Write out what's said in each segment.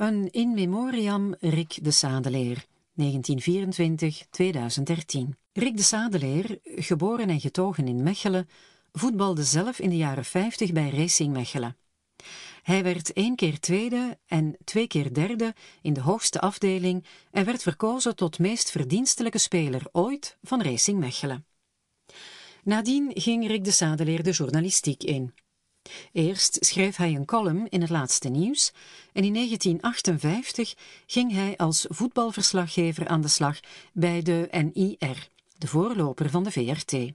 Een in memoriam Rick de Sadeleer, 1924-2013. Rick de Sadeleer, geboren en getogen in Mechelen, voetbalde zelf in de jaren 50 bij Racing Mechelen. Hij werd één keer tweede en twee keer derde in de hoogste afdeling en werd verkozen tot meest verdienstelijke speler ooit van Racing Mechelen. Nadien ging Rick de Sadeleer de journalistiek in. Eerst schreef hij een column in het laatste nieuws en in 1958 ging hij als voetbalverslaggever aan de slag bij de NIR, de voorloper van de VRT.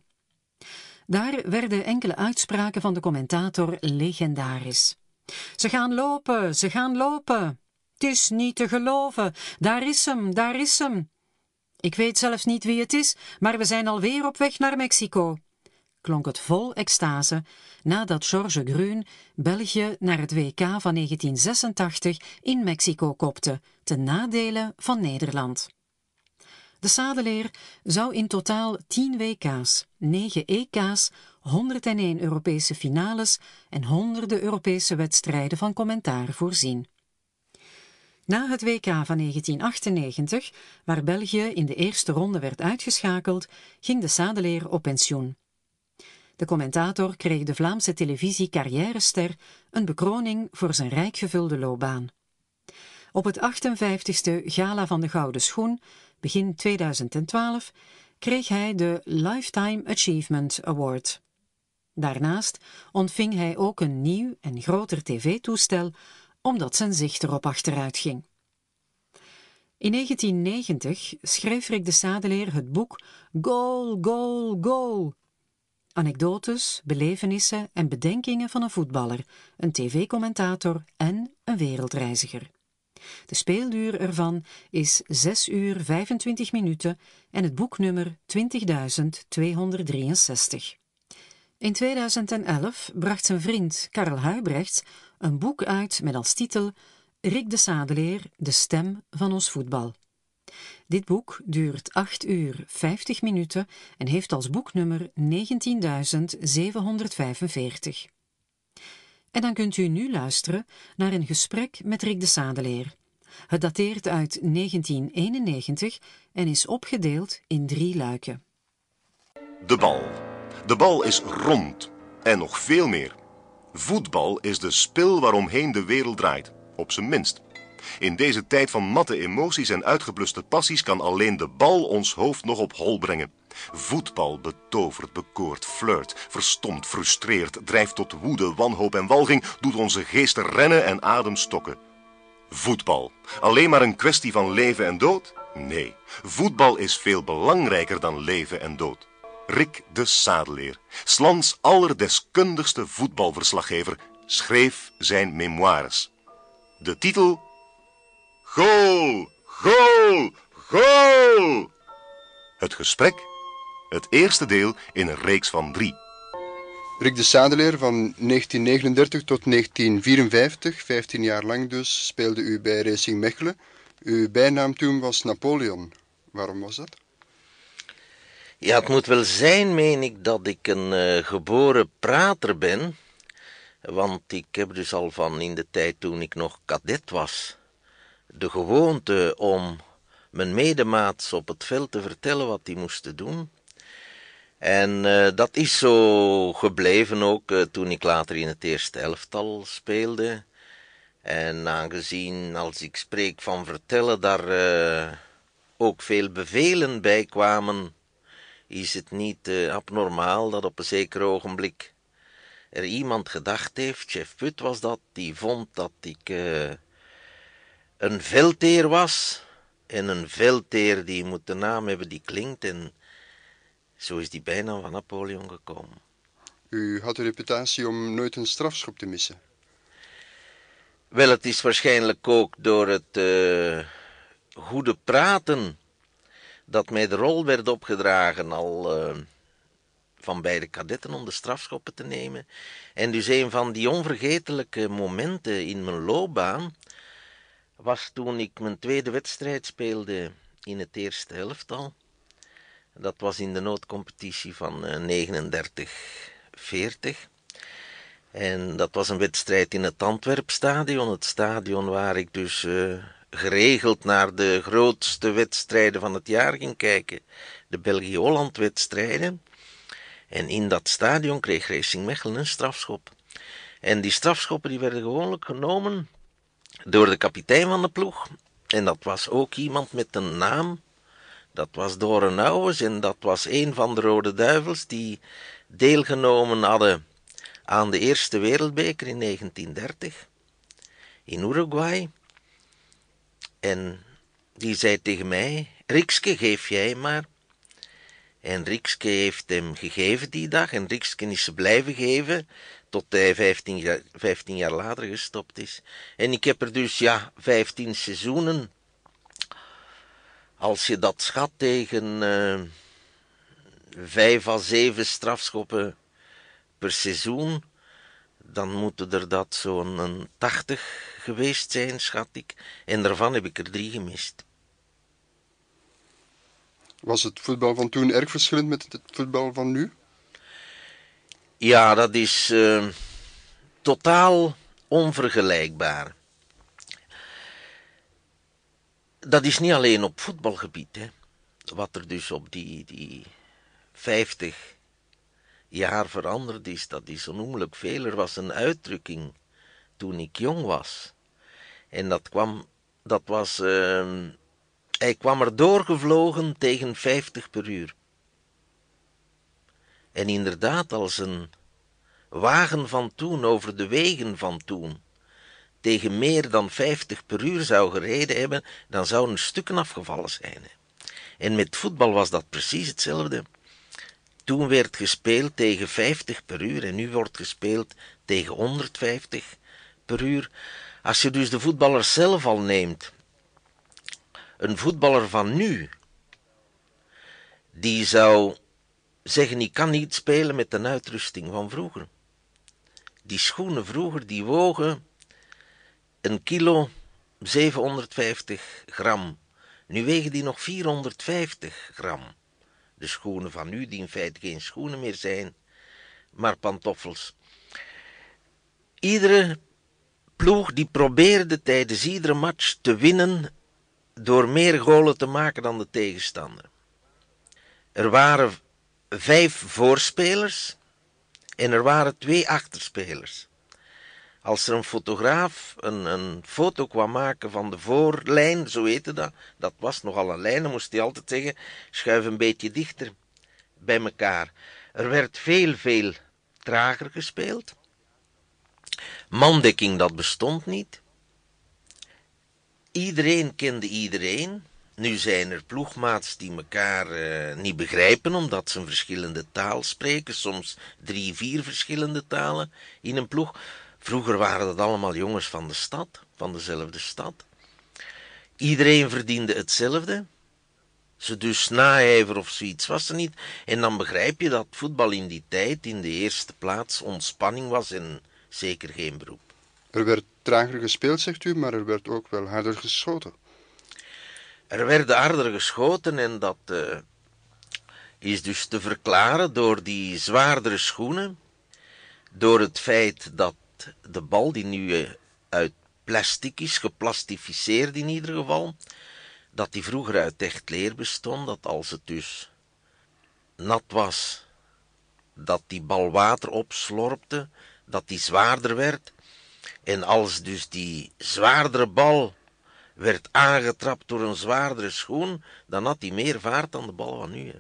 Daar werden enkele uitspraken van de commentator legendarisch. Ze gaan lopen, ze gaan lopen. Het is niet te geloven. Daar is hem, daar is hem. Ik weet zelfs niet wie het is, maar we zijn alweer op weg naar Mexico. Klonk het vol extase nadat Georges Grun België naar het WK van 1986 in Mexico kopte, ten nadele van Nederland. De Sadeleer zou in totaal 10 WK's, 9 EK's, 101 Europese finales en honderden Europese wedstrijden van commentaar voorzien. Na het WK van 1998, waar België in de eerste ronde werd uitgeschakeld, ging de Sadeleer op pensioen. De commentator kreeg de Vlaamse televisie Carrièrester een bekroning voor zijn rijk gevulde loopbaan. Op het 58ste Gala van de Gouden Schoen, begin 2012, kreeg hij de Lifetime Achievement Award. Daarnaast ontving hij ook een nieuw en groter tv-toestel, omdat zijn zicht erop achteruit ging. In 1990 schreef Rick de Sadeleer het boek Goal, Goal, Goal Anekdotes, belevenissen en bedenkingen van een voetballer, een tv-commentator en een wereldreiziger. De speelduur ervan is 6 uur 25 minuten en het boeknummer 20.263. In 2011 bracht zijn vriend Karel Huibrechts een boek uit met als titel Rick de Sadeleer, de stem van ons voetbal. Dit boek duurt 8 uur 50 minuten en heeft als boeknummer 19.745. En dan kunt u nu luisteren naar een gesprek met Rick de Sadeleer. Het dateert uit 1991 en is opgedeeld in drie luiken. De bal. De bal is rond en nog veel meer. Voetbal is de spil waaromheen de wereld draait, op zijn minst. In deze tijd van matte emoties en uitgebluste passies kan alleen de bal ons hoofd nog op hol brengen. Voetbal betovert, bekoort, flirt, verstomt, frustreert, drijft tot woede, wanhoop en walging, doet onze geesten rennen en ademstokken. Voetbal. Alleen maar een kwestie van leven en dood? Nee, voetbal is veel belangrijker dan leven en dood. Rick de Sadeleer, Slans allerdeskundigste voetbalverslaggever, schreef zijn memoires. De titel Goal, goal, goal! Het gesprek, het eerste deel in een reeks van drie. Rick de Sadeleer van 1939 tot 1954, 15 jaar lang dus, speelde u bij Racing Mechelen. Uw bijnaam toen was Napoleon. Waarom was dat? Ja, het moet wel zijn, meen ik, dat ik een uh, geboren prater ben. Want ik heb dus al van in de tijd toen ik nog kadet was de gewoonte om mijn medemaats op het veld te vertellen wat die moesten doen. En uh, dat is zo gebleven ook uh, toen ik later in het eerste elftal speelde. En aangezien als ik spreek van vertellen daar uh, ook veel bevelen bij kwamen, is het niet abnormaal dat op een zeker ogenblik er iemand gedacht heeft, chef Put was dat, die vond dat ik een veldheer was. En een veldheer die moet de naam hebben die klinkt. En zo is die bijnaam van Napoleon gekomen. U had de reputatie om nooit een strafschop te missen. Wel, het is waarschijnlijk ook door het uh, goede praten dat mij de rol werd opgedragen al uh, van beide kadetten om de strafschoppen te nemen. En dus een van die onvergetelijke momenten in mijn loopbaan was toen ik mijn tweede wedstrijd speelde in het eerste helftal. Dat was in de noodcompetitie van 39-40. Eh, En dat was een wedstrijd in het Antwerpstadion, het stadion waar ik dus uh, geregeld naar de grootste wedstrijden van het jaar ging kijken, de België-Holland-wedstrijden. En in dat stadion kreeg Racing Mechelen een strafschop. En die strafschoppen die werden gewoonlijk genomen door de kapitein van de ploeg. En dat was ook iemand met een naam. Dat was Doren en dat was een van de Rode Duivels die deelgenomen hadden aan de Eerste Wereldbeker in 1930 in Uruguay. En die zei tegen mij: Rikske, geef jij maar. En Rikske heeft hem gegeven die dag. En Rikske is ze blijven geven. Tot hij 15 jaar, 15 jaar later gestopt is. En ik heb er dus, ja, 15 seizoenen. Als je dat schat tegen uh, 5 à 7 strafschoppen per seizoen, dan moeten er dat zo'n 80 geweest zijn, schat ik. En daarvan heb ik er drie gemist. Was het voetbal van toen erg verschillend met het voetbal van nu? Ja, dat is uh, totaal onvergelijkbaar. Dat is niet alleen op voetbalgebied, hè. Wat er dus op die, die 50 jaar veranderd is, dat is onnoemelijk veel. Er was een uitdrukking toen ik jong was. En dat kwam, dat was, uh, hij kwam er doorgevlogen tegen 50 per uur. En inderdaad, als een wagen van toen over de wegen van toen tegen meer dan 50 per uur zou gereden hebben, dan zouden stukken afgevallen zijn. En met voetbal was dat precies hetzelfde. Toen werd gespeeld tegen 50 per uur en nu wordt gespeeld tegen 150 per uur. Als je dus de voetballer zelf al neemt, een voetballer van nu, die zou zeggen: Ik kan niet spelen met de uitrusting van vroeger. Die schoenen vroeger die wogen een kilo 750 gram. Nu wegen die nog 450 gram. De schoenen van nu, die in feite geen schoenen meer zijn, maar pantoffels. Iedere ploeg die probeerde tijdens iedere match te winnen door meer golen te maken dan de tegenstander. Er waren vijf voorspelers en er waren twee achterspelers. Als er een fotograaf een, een foto kwam maken van de voorlijn, zo heette dat, dat was nogal een lijn, dan moest hij altijd zeggen, schuif een beetje dichter bij elkaar. Er werd veel, veel trager gespeeld. Mandekking, dat bestond niet. Iedereen kende iedereen. Nu zijn er ploegmaats die elkaar uh, niet begrijpen omdat ze een verschillende taal spreken, soms drie, vier verschillende talen in een ploeg. Vroeger waren dat allemaal jongens van de stad, van dezelfde stad. Iedereen verdiende hetzelfde. Ze dus naijver of zoiets was er niet. En dan begrijp je dat voetbal in die tijd in de eerste plaats ontspanning was en zeker geen beroep. Er werd trager gespeeld, zegt u, maar er werd ook wel harder geschoten. Er werd harder geschoten en dat uh, is dus te verklaren door die zwaardere schoenen, door het feit dat de bal, die nu uh, uit plastic is, geplastificeerd in ieder geval, dat die vroeger uit echt leer bestond, dat als het dus nat was, dat die bal water opslorpte, dat die zwaarder werd, en als dus die zwaardere bal werd aangetrapt door een zwaardere schoen, dan had hij meer vaart dan de bal van nu.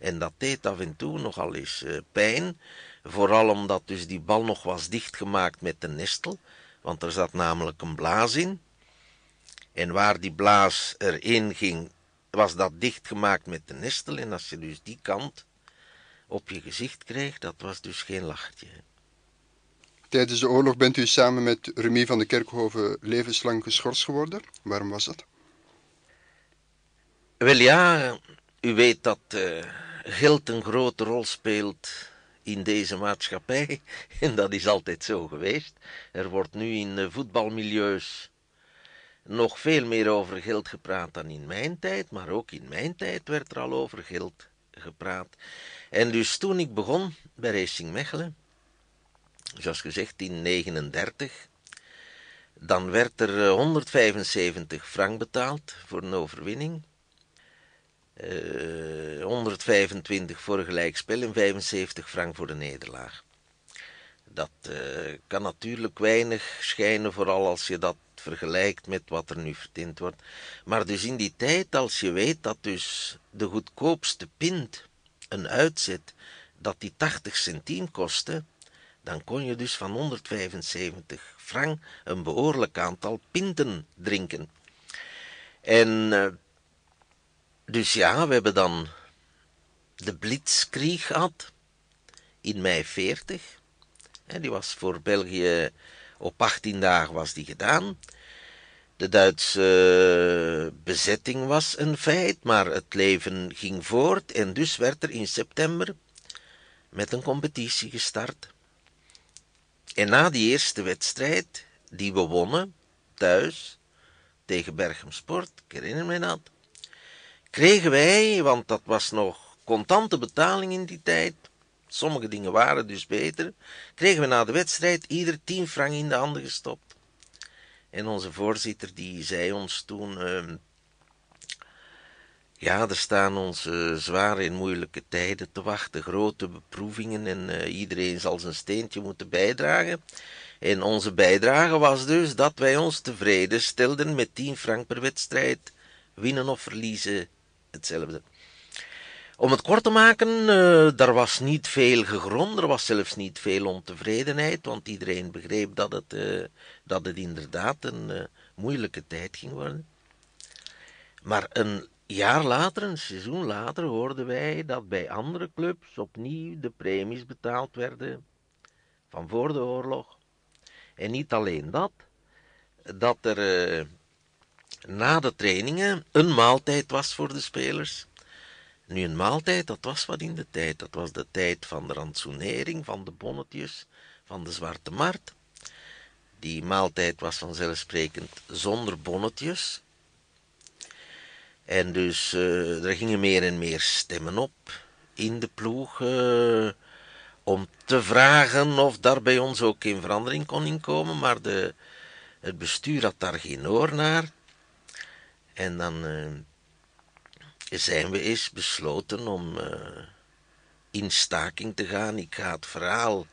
En dat deed af en toe nogal eens uh, pijn, vooral omdat dus die bal nog was dichtgemaakt met de nestel, want er zat namelijk een blaas in. En waar die blaas erin ging, was dat dichtgemaakt met de nestel. En als je dus die kant op je gezicht kreeg, dat was dus geen lachertje. Tijdens de oorlog bent u samen met Remy van de Kerkhoven levenslang geschorst geworden. Waarom was dat? Wel ja, u weet dat uh, geld een grote rol speelt in deze maatschappij. En dat is altijd zo geweest. Er wordt nu in voetbalmilieus nog veel meer over geld gepraat dan in mijn tijd. Maar ook in mijn tijd werd er al over geld gepraat. En dus toen ik begon bij Racing Mechelen zoals gezegd in 39. Dan werd er 175 frank betaald voor een overwinning. 125 voor een gelijkspel en 75 frank voor de nederlaag. Dat uh, kan natuurlijk weinig schijnen, vooral als je dat vergelijkt met wat er nu verdiend wordt. Maar dus in die tijd, als je weet dat dus de goedkoopste pint, een uitzet, dat die 80 centiem kostte, dan kon je dus van 175 frank een behoorlijk aantal pinten drinken. En uh, dus ja, we hebben dan de Blitzkrieg gehad in mei 40. En die was voor België op 18 dagen was die gedaan. De Duitse bezetting was een feit, maar het leven ging voort en dus werd er in september met een competitie gestart. En na die eerste wedstrijd, die we wonnen, thuis, tegen Berchem Sport, ik herinner me dat, kregen wij, want dat was nog contante betaling in die tijd, sommige dingen waren dus beter, kregen we na de wedstrijd ieder tien frank in de handen gestopt. En onze voorzitter die zei ons toen, uh, ja, er staan ons uh, zware en moeilijke tijden te wachten, grote beproevingen en uh, iedereen zal zijn steentje moeten bijdragen. En onze bijdrage was dus dat wij ons tevreden stelden met 10 frank per wedstrijd, winnen of verliezen, hetzelfde. Om het kort te maken, uh, daar was niet veel gegrond, er was zelfs niet veel ontevredenheid, want iedereen begreep dat het, dat het inderdaad een moeilijke tijd ging worden. Maar een jaar later, een seizoen later, hoorden wij dat bij andere clubs opnieuw de premies betaald werden van voor de oorlog. En niet alleen dat, dat er na de trainingen een maaltijd was voor de spelers nu, een maaltijd, dat was wat in de tijd. Dat was de tijd van de rantsoenering, van de bonnetjes, van de zwarte markt. Die maaltijd was vanzelfsprekend zonder bonnetjes. En dus uh, er gingen meer en meer stemmen op in de ploeg uh, om te vragen of daar bij ons ook geen verandering kon inkomen. Maar de, het bestuur had daar geen oor naar. En dan uh, zijn we eens besloten om uh, in staking te gaan. Ik ga het verhaal,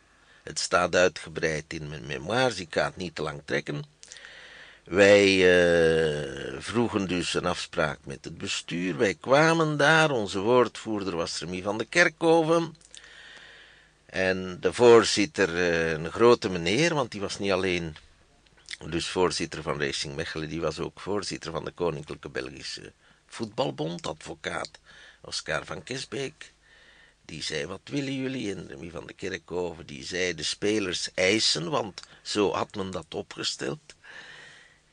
het staat uitgebreid in mijn memoires, ik ga het niet te lang trekken. Wij uh, vroegen dus een afspraak met het bestuur. Wij kwamen daar, onze woordvoerder was Remy van de Kerkhoven. En de voorzitter, uh, een grote meneer, want die was niet alleen dus voorzitter van Racing Mechelen, die was ook voorzitter van de Koninklijke Belgische voetbalbond, advocaat Oscar van Kesbeek. Die zei, wat willen jullie? En Remy van de Kerkhoven, die zei, de spelers eisen, want zo had men dat opgesteld.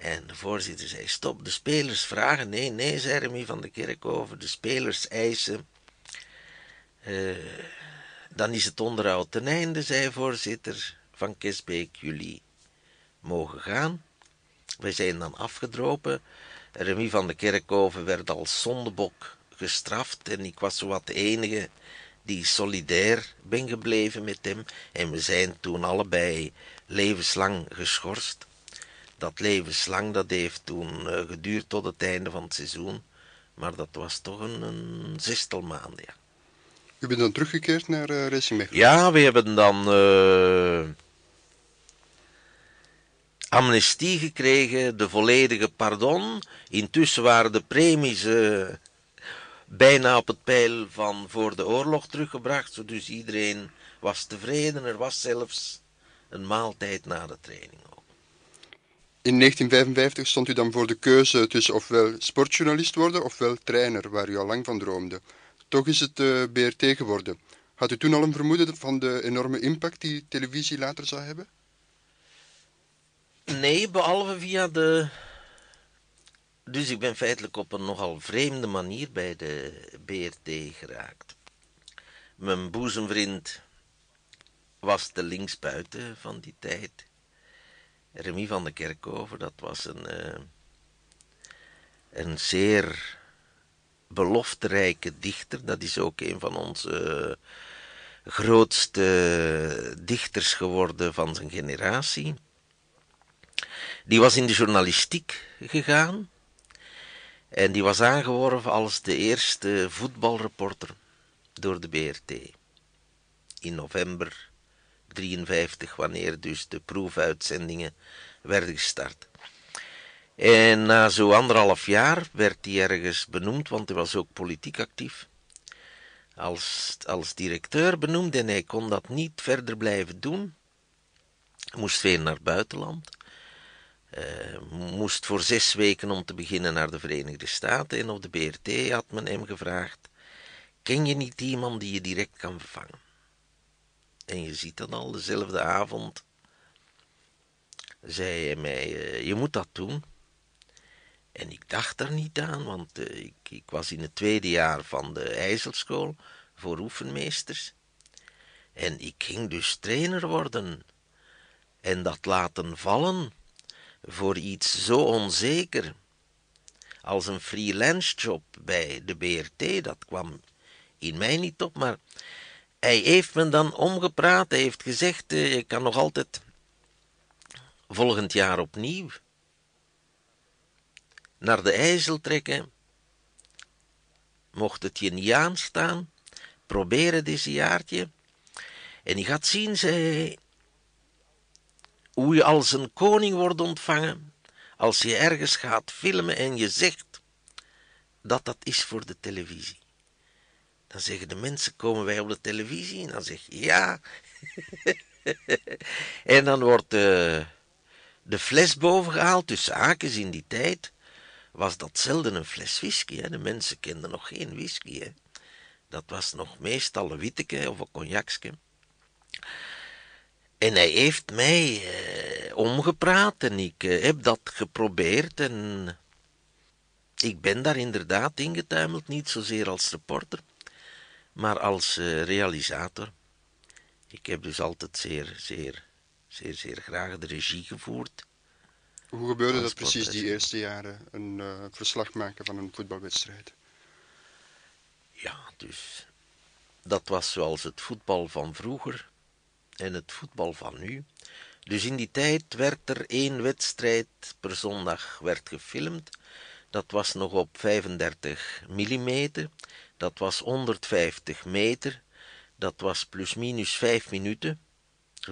En de voorzitter zei, stop, de spelers vragen. Nee, nee, zei Remy van de Kerkhoven, de spelers eisen. Uh, dan is het onderhoud ten einde, zei voorzitter van Kesbeek, jullie mogen gaan. Wij zijn dan afgedropen. Remy van de Kerkhoven werd als zondebok gestraft en ik was zowat de enige die solidair ben gebleven met hem en we zijn toen allebei levenslang geschorst. Dat levenslang dat heeft toen uh, geduurd tot het einde van het seizoen, maar dat was toch een, een zestal maanden, ja. U bent dan teruggekeerd naar uh, Racing Mechelen? Ja, we hebben dan uh, amnestie gekregen, de volledige pardon. Intussen waren de premies uh, bijna op het pijl van voor de oorlog teruggebracht, dus iedereen was tevreden. Er was zelfs een maaltijd na de training. In 1955 stond u dan voor de keuze tussen ofwel sportjournalist worden ofwel trainer, waar u al lang van droomde. Toch is het uh, BRT geworden. Had u toen al een vermoeden van de enorme impact die televisie later zou hebben? Nee, behalve via de. Dus ik ben feitelijk op een nogal vreemde manier bij de BRT geraakt. Mijn boezemvriend was de linksbuiten van die tijd. Remy van de Kerkhoven, dat was een, uh, een zeer belofterijke dichter. Dat is ook een van onze grootste dichters geworden van zijn generatie. Die was in de journalistiek gegaan en die was aangeworven als de eerste voetbalreporter door de BRT. In november 53, wanneer dus de proefuitzendingen werden gestart. En na zo anderhalf jaar werd hij ergens benoemd, want hij was ook politiek actief. Als, als directeur benoemd en hij kon dat niet verder blijven doen. Moest weer naar het buitenland. Uh, moest voor zes weken om te beginnen naar de Verenigde Staten. En op de BRT had men hem gevraagd: Ken je niet iemand die je direct kan vervangen? En je ziet dat al dezelfde avond. Zei hij mij: uh, Je moet dat doen. En ik dacht er niet aan, want uh, ik, ik, was in het tweede jaar van de IJzelschool voor oefenmeesters. En ik ging dus trainer worden. En dat laten vallen voor iets zo onzeker als een freelance job bij de BRT, dat kwam in mij niet op, maar hij heeft me dan omgepraat, hij heeft gezegd, uh, ik kan nog altijd volgend jaar opnieuw naar de IJssel trekken. Mocht het je niet aanstaan, probeer het jaartje. En je gaat zien, zei hij, hoe je als een koning wordt ontvangen als je ergens gaat filmen en je zegt dat dat is voor de televisie. Dan zeggen de mensen, komen wij op de televisie? En dan zeg je, ja. en dan wordt de, de fles boven gehaald, tussen haakjes in die tijd was dat zelden een fles whisky. Hè. De mensen kenden nog geen whisky. Hè. Dat was nog meestal een witteke of een cognacske. En hij heeft mij eh, omgepraat en ik eh, heb dat geprobeerd en ik ben daar inderdaad ingetuimeld, niet zozeer als reporter, maar als eh, realisator. Ik heb dus altijd zeer, zeer, zeer, zeer graag de regie gevoerd. Hoe gebeurde dat precies die eerste jaren, een uh, verslag maken van een voetbalwedstrijd? Ja, dus dat was zoals het voetbal van vroeger en het voetbal van nu. Dus in die tijd werd er één wedstrijd per zondag werd gefilmd. Dat was nog op 35 mm, dat was 150 meter, dat was plus minus 5 minuten.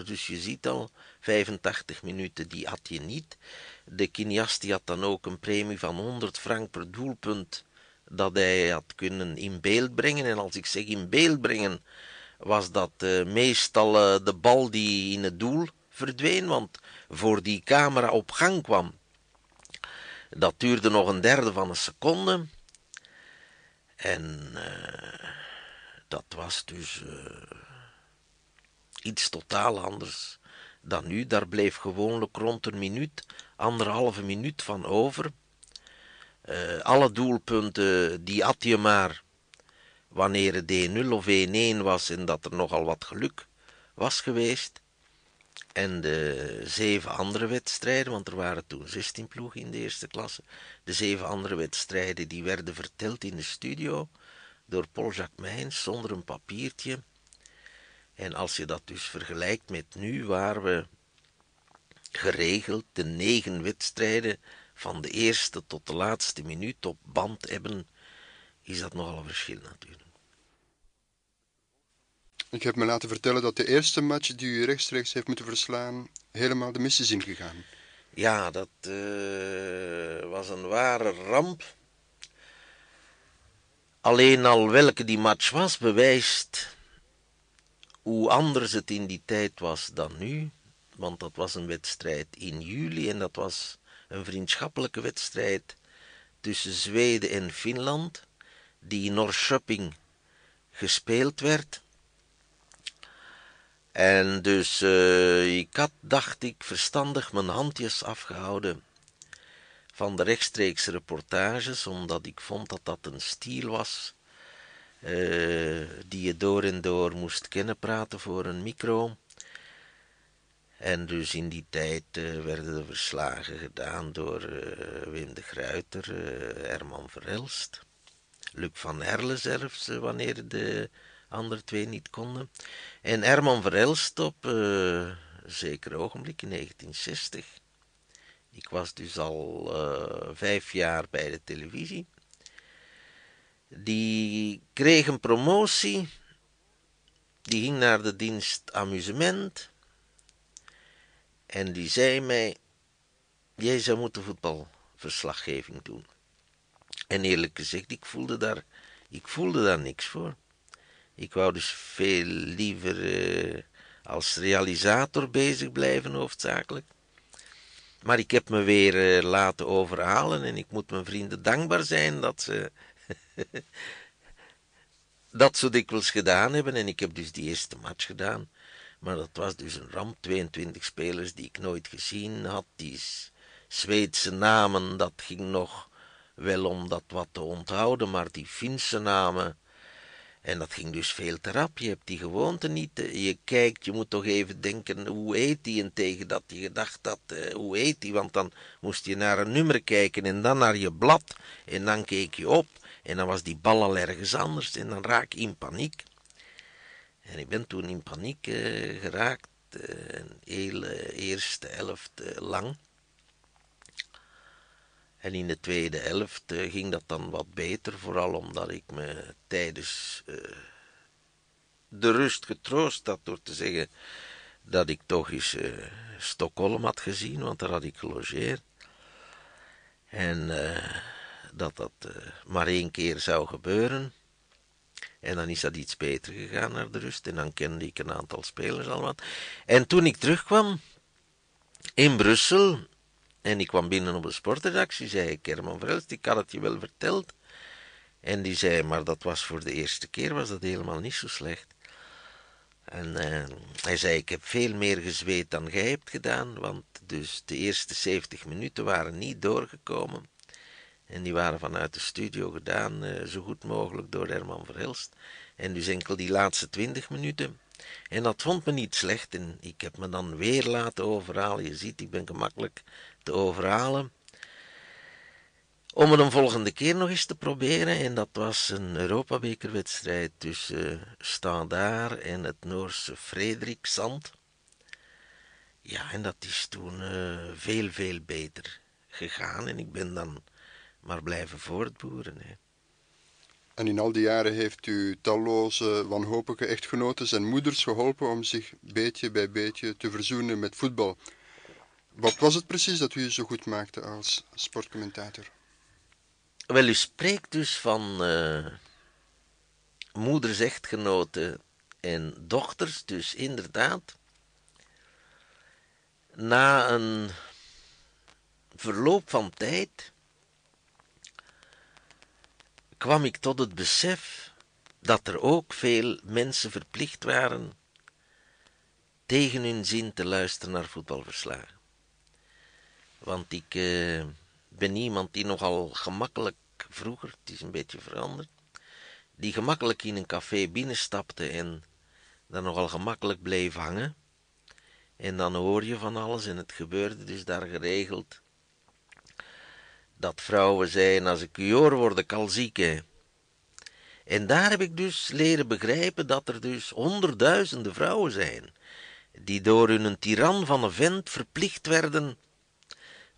Dus je ziet al, 85 minuten die had je niet. De Kiniasti had dan ook een premie van 100 frank per doelpunt dat hij had kunnen in beeld brengen. En als ik zeg in beeld brengen, was dat uh, meestal uh, de bal die in het doel verdween, want voor die camera op gang kwam, dat duurde nog een derde van een seconde. En uh, dat was dus iets totaal anders dan nu. Daar bleef gewoonlijk rond een minuut, anderhalve minuut van over. Uh, alle doelpunten, die had je maar wanneer het 1-0 of 1-1 was en dat er nogal wat geluk was geweest. En de zeven andere wedstrijden, want er waren toen 16 ploegen in de eerste klasse. De zeven andere wedstrijden die werden verteld in de studio door Paul Jacques Meijns zonder een papiertje. En als je dat dus vergelijkt met nu, waar we geregeld de negen wedstrijden van de eerste tot de laatste minuut op band hebben, is dat nogal een verschil natuurlijk. Ik heb me laten vertellen dat de eerste match die u rechtstreeks heeft moeten verslaan helemaal de mis is ingegaan. Ja, dat uh, was een ware ramp. Alleen al welke die match was, bewijst hoe anders het in die tijd was dan nu. Want dat was een wedstrijd in juli en dat was een vriendschappelijke wedstrijd tussen Zweden en Finland, die in Norrköping gespeeld werd. En dus uh, ik had, dacht ik, verstandig mijn handjes afgehouden van de rechtstreekse reportages, omdat ik vond dat dat een stiel was uh, die je door en door moest kennen praten voor een micro. En dus in die tijd uh, werden de verslagen gedaan door Wim de Gruiter, Herman Verelst, Luc van Herle zelfs, wanneer de andere twee niet konden. En Herman Verelst op uh, zeker ogenblik in 1960. Ik was dus al uh, vijf jaar bij de televisie. Die kreeg een promotie. Die ging naar de dienst amusement. En die zei mij: Jij zou moeten voetbalverslaggeving doen. En eerlijk gezegd, ik voelde daar, ik voelde daar niks voor. Ik wou dus veel liever uh, als realisator bezig blijven, hoofdzakelijk. Maar ik heb me weer uh, laten overhalen en ik moet mijn vrienden dankbaar zijn dat ze dat zo dikwijls gedaan hebben. En ik heb dus die eerste match gedaan. Maar dat was dus een ramp. 22 spelers die ik nooit gezien had. Die Zweedse namen, dat ging nog wel om dat wat te onthouden. Maar die Finse namen, en dat ging dus veel te rap. Je hebt die gewoonte niet. Je kijkt, je moet toch even denken, hoe heet die? En tegen dat je gedacht had, uh, hoe heet die? Want dan moest je naar een nummer kijken en dan naar je blad. En dan keek je op en dan was die bal al ergens anders. En dan raak je in paniek. En ik ben toen in paniek uh, geraakt. Een hele eerste helft lang. En in de tweede helft uh, ging dat dan wat beter, vooral omdat ik me tijdens uh, de rust getroost had door te zeggen dat ik toch eens uh, Stockholm had gezien, want daar had ik gelogeerd. En dat dat maar één keer zou gebeuren. En dan is dat iets beter gegaan naar de rust. En dan kende ik een aantal spelers al wat. En toen ik terugkwam in Brussel, en ik kwam binnen op een sportredactie, zei Herman Verelst, ik had het je wel verteld. En die zei, maar dat was voor de eerste keer, was dat helemaal niet zo slecht. En uh, hij zei, ik heb veel meer gezweet dan jij hebt gedaan, want dus de eerste 70 minuten waren niet doorgekomen. En die waren vanuit de studio gedaan, uh, zo goed mogelijk door Herman Verhelst. En dus enkel die laatste 20 minuten. En dat vond me niet slecht en ik heb me dan weer laten overhalen. Je ziet, ik ben gemakkelijk te overhalen. Om het een volgende keer nog eens te proberen. En dat was een Europabekerwedstrijd tussen uh, Standaard en het Noorse Frederiksand. Ja, en dat is toen uh, veel, veel beter gegaan. En ik ben dan maar blijven voortboeren. Hè. En in al die jaren heeft u talloze wanhopige echtgenoten en moeders geholpen om zich beetje bij beetje te verzoenen met voetbal. Wat was het precies dat u zo goed maakte als sportcommentator? Wel, u spreekt dus van uh, moeders, echtgenoten en dochters, dus inderdaad. Na een verloop van tijd kwam ik tot het besef dat er ook veel mensen verplicht waren tegen hun zin te luisteren naar voetbalverslagen. Want ik uh, ben iemand die nogal gemakkelijk, vroeger, het is een beetje veranderd, die gemakkelijk in een café binnenstapte en dan nogal gemakkelijk bleef hangen. En dan hoor je van alles en het gebeurde dus daar geregeld dat vrouwen zeiden, als ik u hoor, word ik al ziek. En daar heb ik dus leren begrijpen dat er dus honderdduizenden vrouwen zijn, die door hun tiran van een vent verplicht werden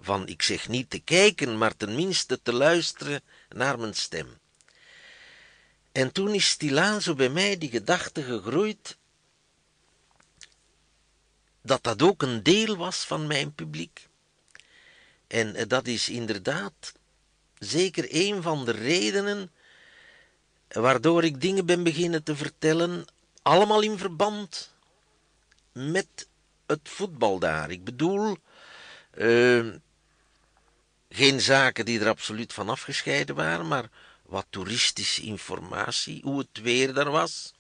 van, ik zeg niet te kijken, maar tenminste te luisteren naar mijn stem. En toen is stilaan zo bij mij die gedachte gegroeid, dat dat ook een deel was van mijn publiek. En eh, dat is inderdaad zeker een van de redenen waardoor ik dingen ben beginnen te vertellen, allemaal in verband met het voetbal daar. Ik bedoel, uh, geen zaken die er absoluut van afgescheiden waren, maar wat toeristische informatie, hoe het weer daar was,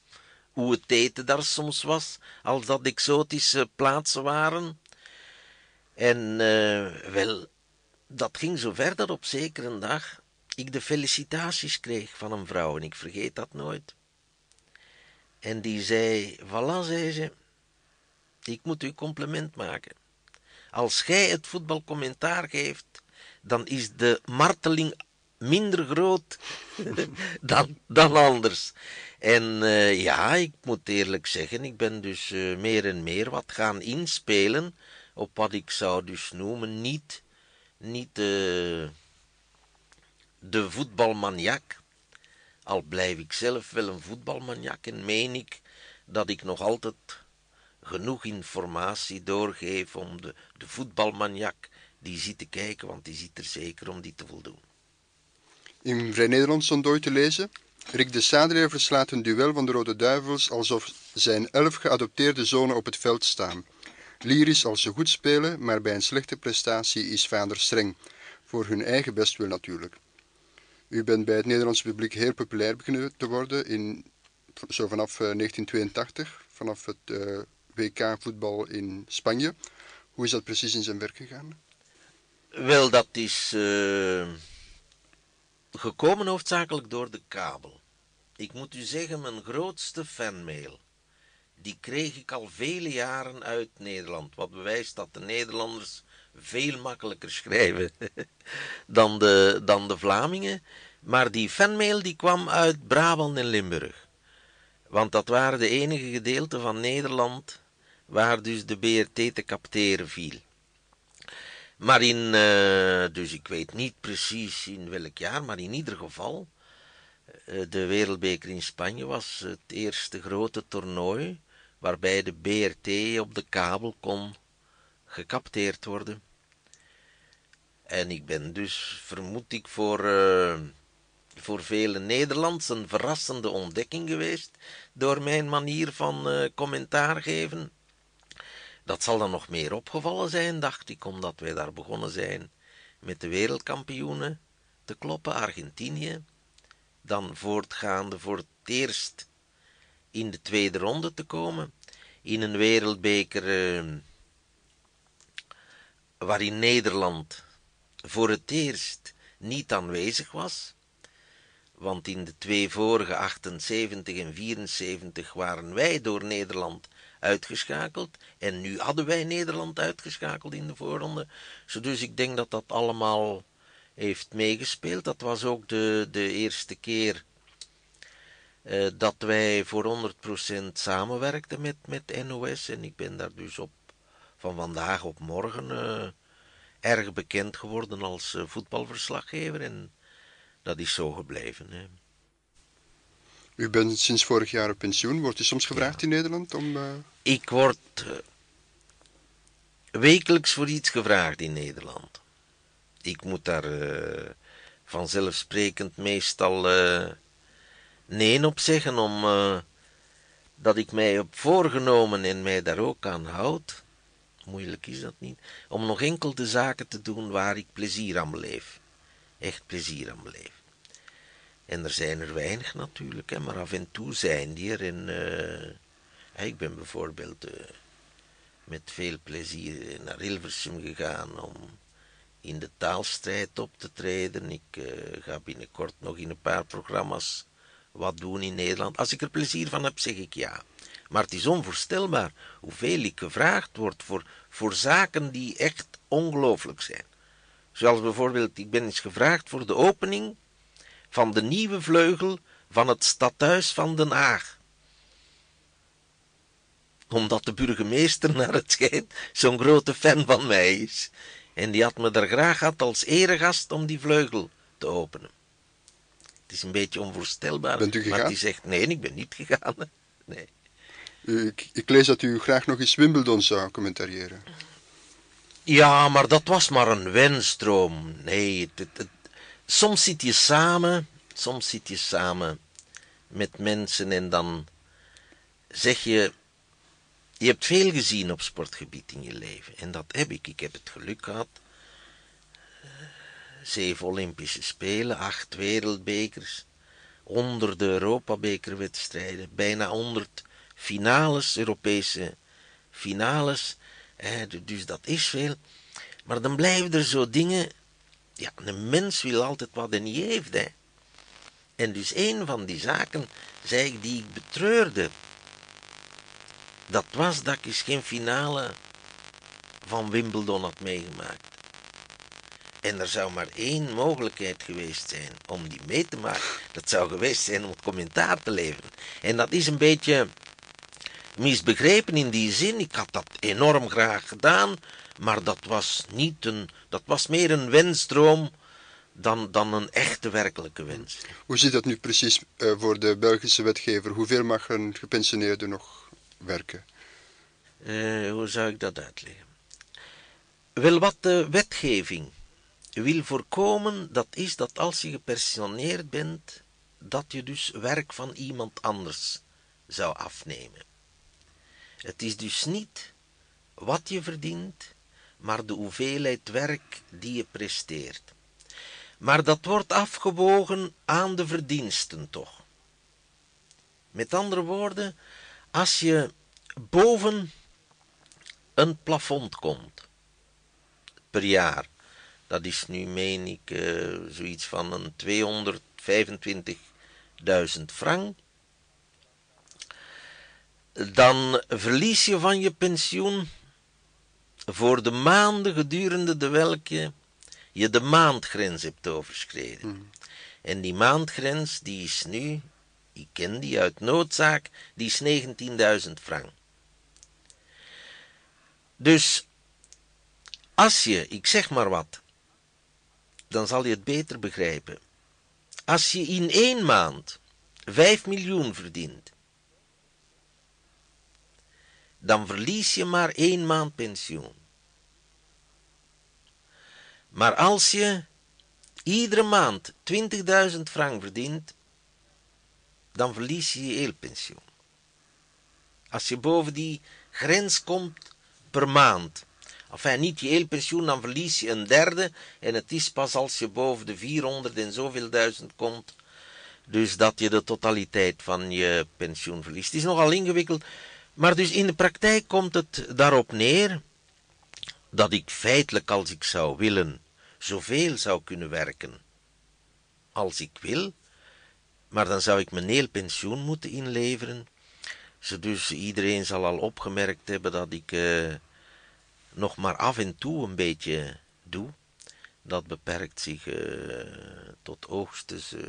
hoe het eten daar soms was, als dat exotische plaatsen waren. En uh, wel, dat ging zo ver dat op zekere dag ik de felicitaties kreeg van een vrouw en ik vergeet dat nooit. En die zei, voilà, zei ze, ik moet u compliment maken. Als gij het voetbalcommentaar geeft, dan is de marteling minder groot dan, dan anders. En eh, ja, ik moet eerlijk zeggen, ik ben dus eh, meer en meer wat gaan inspelen op wat ik zou dus noemen, niet, niet de, de voetbalmaniak. Al blijf ik zelf wel een voetbalmaniak en meen ik dat ik nog altijd genoeg informatie doorgeef om de, de voetbalmaniak die zit te kijken, want die zit er zeker om die te voldoen. In Vrij Nederland stond ooit te lezen. Rick de Sadeleer verslaat een duel van de Rode Duivels alsof zijn elf geadopteerde zonen op het veld staan. Lyrisch als ze goed spelen, maar bij een slechte prestatie is vader streng. Voor hun eigen bestwil natuurlijk. U bent bij het Nederlandse publiek heel populair beginnen te worden, in, zo vanaf 1982, eh, vanaf het eh, WK voetbal in Spanje. Hoe is dat precies in zijn werk gegaan? Wel, dat is uh, gekomen hoofdzakelijk door de kabel. Ik moet u zeggen, mijn grootste fanmail, die kreeg ik al vele jaren uit Nederland. Wat bewijst dat de Nederlanders veel makkelijker schrijven dan de, dan de Vlamingen. Maar die fanmail die kwam uit Brabant en Limburg. Want dat waren de enige gedeelten van Nederland waar dus de BRT te capteren viel. Maar in, uh, dus ik weet niet precies in welk jaar, maar in ieder geval, uh, de Wereldbeker in Spanje was het eerste grote toernooi waarbij de BRT op de kabel kon gecapteerd worden. En ik ben dus, vermoed ik, voor, uh, voor vele Nederlands een verrassende ontdekking geweest door mijn manier van commentaar geven. Dat zal dan nog meer opgevallen zijn, dacht ik, omdat wij daar begonnen zijn met de wereldkampioenen te kloppen, Argentinië. Dan voortgaande voor het eerst in de tweede ronde te komen. In een wereldbeker eh, waarin Nederland voor het eerst niet aanwezig was. Want in de twee vorige 78 en 74 waren wij door Nederland uitgeschakeld. En nu hadden wij Nederland uitgeschakeld in de voorronde. Dus ik denk dat dat allemaal heeft meegespeeld. Dat was ook de, de eerste keer uh, dat wij voor 100% samenwerkten met, met NOS. En ik ben daar dus op van vandaag op morgen uh, erg bekend geworden als uh, voetbalverslaggever. En dat is zo gebleven. Hè. U bent sinds vorig jaar op pensioen. Wordt u soms gevraagd in Nederland om... Uh... Ik word uh, wekelijks voor iets gevraagd in Nederland. Ik moet daar uh, vanzelfsprekend meestal nee op zeggen, om dat ik mij heb voorgenomen en mij daar ook aan houd. Moeilijk is dat niet. Om nog enkel de zaken te doen waar ik plezier aan beleef. Echt plezier aan beleef. En er zijn er weinig natuurlijk, hè, maar af en toe zijn die er. En, uh, ik ben bijvoorbeeld uh, met veel plezier naar Hilversum gegaan om in de taalstrijd op te treden. Ik uh, ga binnenkort nog in een paar programma's wat doen in Nederland. Als ik er plezier van heb, zeg ik ja. Maar het is onvoorstelbaar hoeveel ik gevraagd word voor, voor zaken die echt ongelooflijk zijn. Zoals bijvoorbeeld, ik ben eens gevraagd voor de opening van de nieuwe vleugel van het stadhuis van Den Haag. Omdat de burgemeester naar het schijnt zo'n grote fan van mij is. En die had me er graag gehad als eregast om die vleugel te openen. Het is een beetje onvoorstelbaar. Bent u gegaan? Maar die zegt, nee, ik ben niet gegaan. Nee. Ik, ik lees dat u graag nog eens Wimbledon zou commentariëren. Ja, maar dat was maar een wensdroom. Nee, het, het, soms zit je samen, soms zit je samen met mensen en dan zeg je, je hebt veel gezien op sportgebied in je leven. En dat heb ik. Ik heb het geluk gehad. Zeven Olympische Spelen, acht wereldbekers, honderden Europabekerwedstrijden, bijna honderd finales, Europese finales. dus dat is veel. Maar dan blijven er zo dingen ja, een mens wil altijd wat hij niet heeft, hè. En dus een van die zaken, zei ik, die ik betreurde, dat was dat ik eens geen finale van Wimbledon had meegemaakt. En er zou maar één mogelijkheid geweest zijn om die mee te maken. Dat zou geweest zijn om het commentaar te leveren. En dat is een beetje misbegrepen in die zin. Ik had dat enorm graag gedaan, maar dat was niet een, dat was meer een wensdroom dan, dan een echte werkelijke wens. Hoe zit dat nu precies uh, voor de Belgische wetgever? Hoeveel mag een gepensioneerde nog werken? Uh, hoe zou ik dat uitleggen? Wel, wat de wetgeving wil voorkomen, dat is dat als je gepensioneerd bent, dat je dus werk van iemand anders zou afnemen. Het is dus niet wat je verdient, maar de hoeveelheid werk die je presteert. Maar dat wordt afgewogen aan de verdiensten toch. Met andere woorden, als je boven een plafond komt per jaar, dat is nu, meen ik, uh, zoiets van een 225.000 frank, dan verlies je van je pensioen voor de maanden gedurende de welke je de maandgrens hebt overschreden. Mm. En die maandgrens, die is nu, ik ken die uit noodzaak, die is 19.000 frank. Dus, als je, ik zeg maar wat, dan zal je het beter begrijpen. Als je in één maand 5 miljoen verdient, dan verlies je maar één maand pensioen. Maar als je iedere maand 20.000 frank verdient, dan verlies je je heel pensioen. Als je boven die grens komt per maand, enfin niet je heel pensioen, dan verlies je een derde en het is pas als je boven de 400 en zoveel duizend komt, dus dat je de totaliteit van je pensioen verliest. Het is nogal ingewikkeld, maar dus in de praktijk komt het daarop neer dat ik feitelijk als ik zou willen zoveel zou kunnen werken als ik wil, maar dan zou ik mijn heel pensioen moeten inleveren. Dus iedereen zal al opgemerkt hebben dat ik uh, nog maar af en toe een beetje doe. Dat beperkt zich uh, tot hoogstens uh,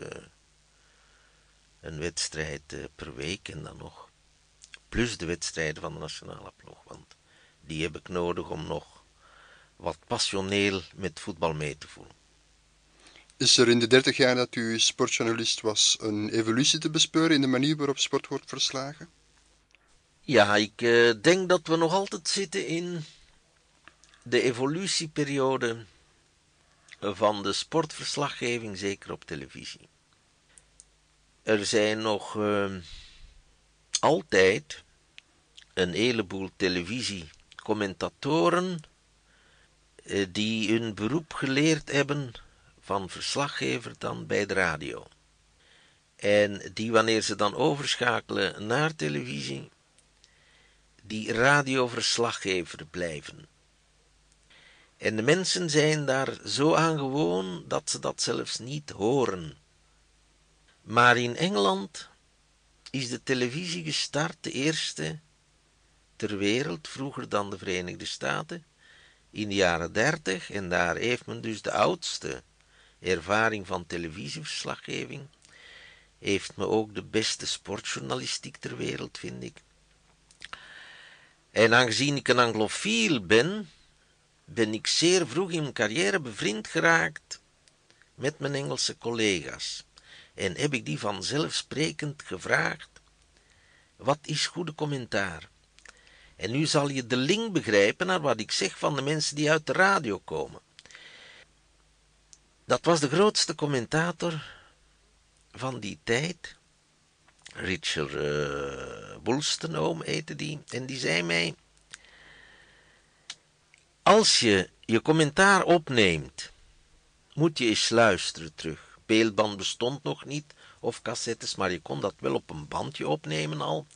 een wedstrijd per week en dan nog plus de wedstrijden van de nationale ploeg, want die heb ik nodig om nog wat passioneel met voetbal mee te voelen. Is er in de dertig jaar dat u sportjournalist was een evolutie te bespeuren in de manier waarop sport wordt verslagen? Ja, ik uh, denk dat we nog altijd zitten in de evolutieperiode van de sportverslaggeving, zeker op televisie. Er zijn nog uh, altijd een heleboel televisiecommentatoren eh, die hun beroep geleerd hebben van verslaggever dan bij de radio. En die wanneer ze dan overschakelen naar televisie, die radioverslaggever blijven. En de mensen zijn daar zo aan gewoon dat ze dat zelfs niet horen. Maar in Engeland is de televisie gestart, de eerste ter wereld, vroeger dan de Verenigde Staten, in de jaren dertig. En daar heeft men dus de oudste ervaring van televisieverslaggeving. Heeft me ook de beste sportjournalistiek ter wereld, vind ik. En aangezien ik een anglofiel ben, ben ik zeer vroeg in mijn carrière bevriend geraakt met mijn Engelse collega's. En heb ik die vanzelfsprekend gevraagd: wat is goede commentaar? En nu zal je de link begrijpen naar wat ik zeg van de mensen die uit de radio komen. Dat was de grootste commentator van die tijd. Richard uh, Woolstenoom heette die. En die zei mij... Als je je commentaar opneemt, moet je eens luisteren terug. Beeldband bestond nog niet, of cassettes, maar je kon dat wel op een bandje opnemen al.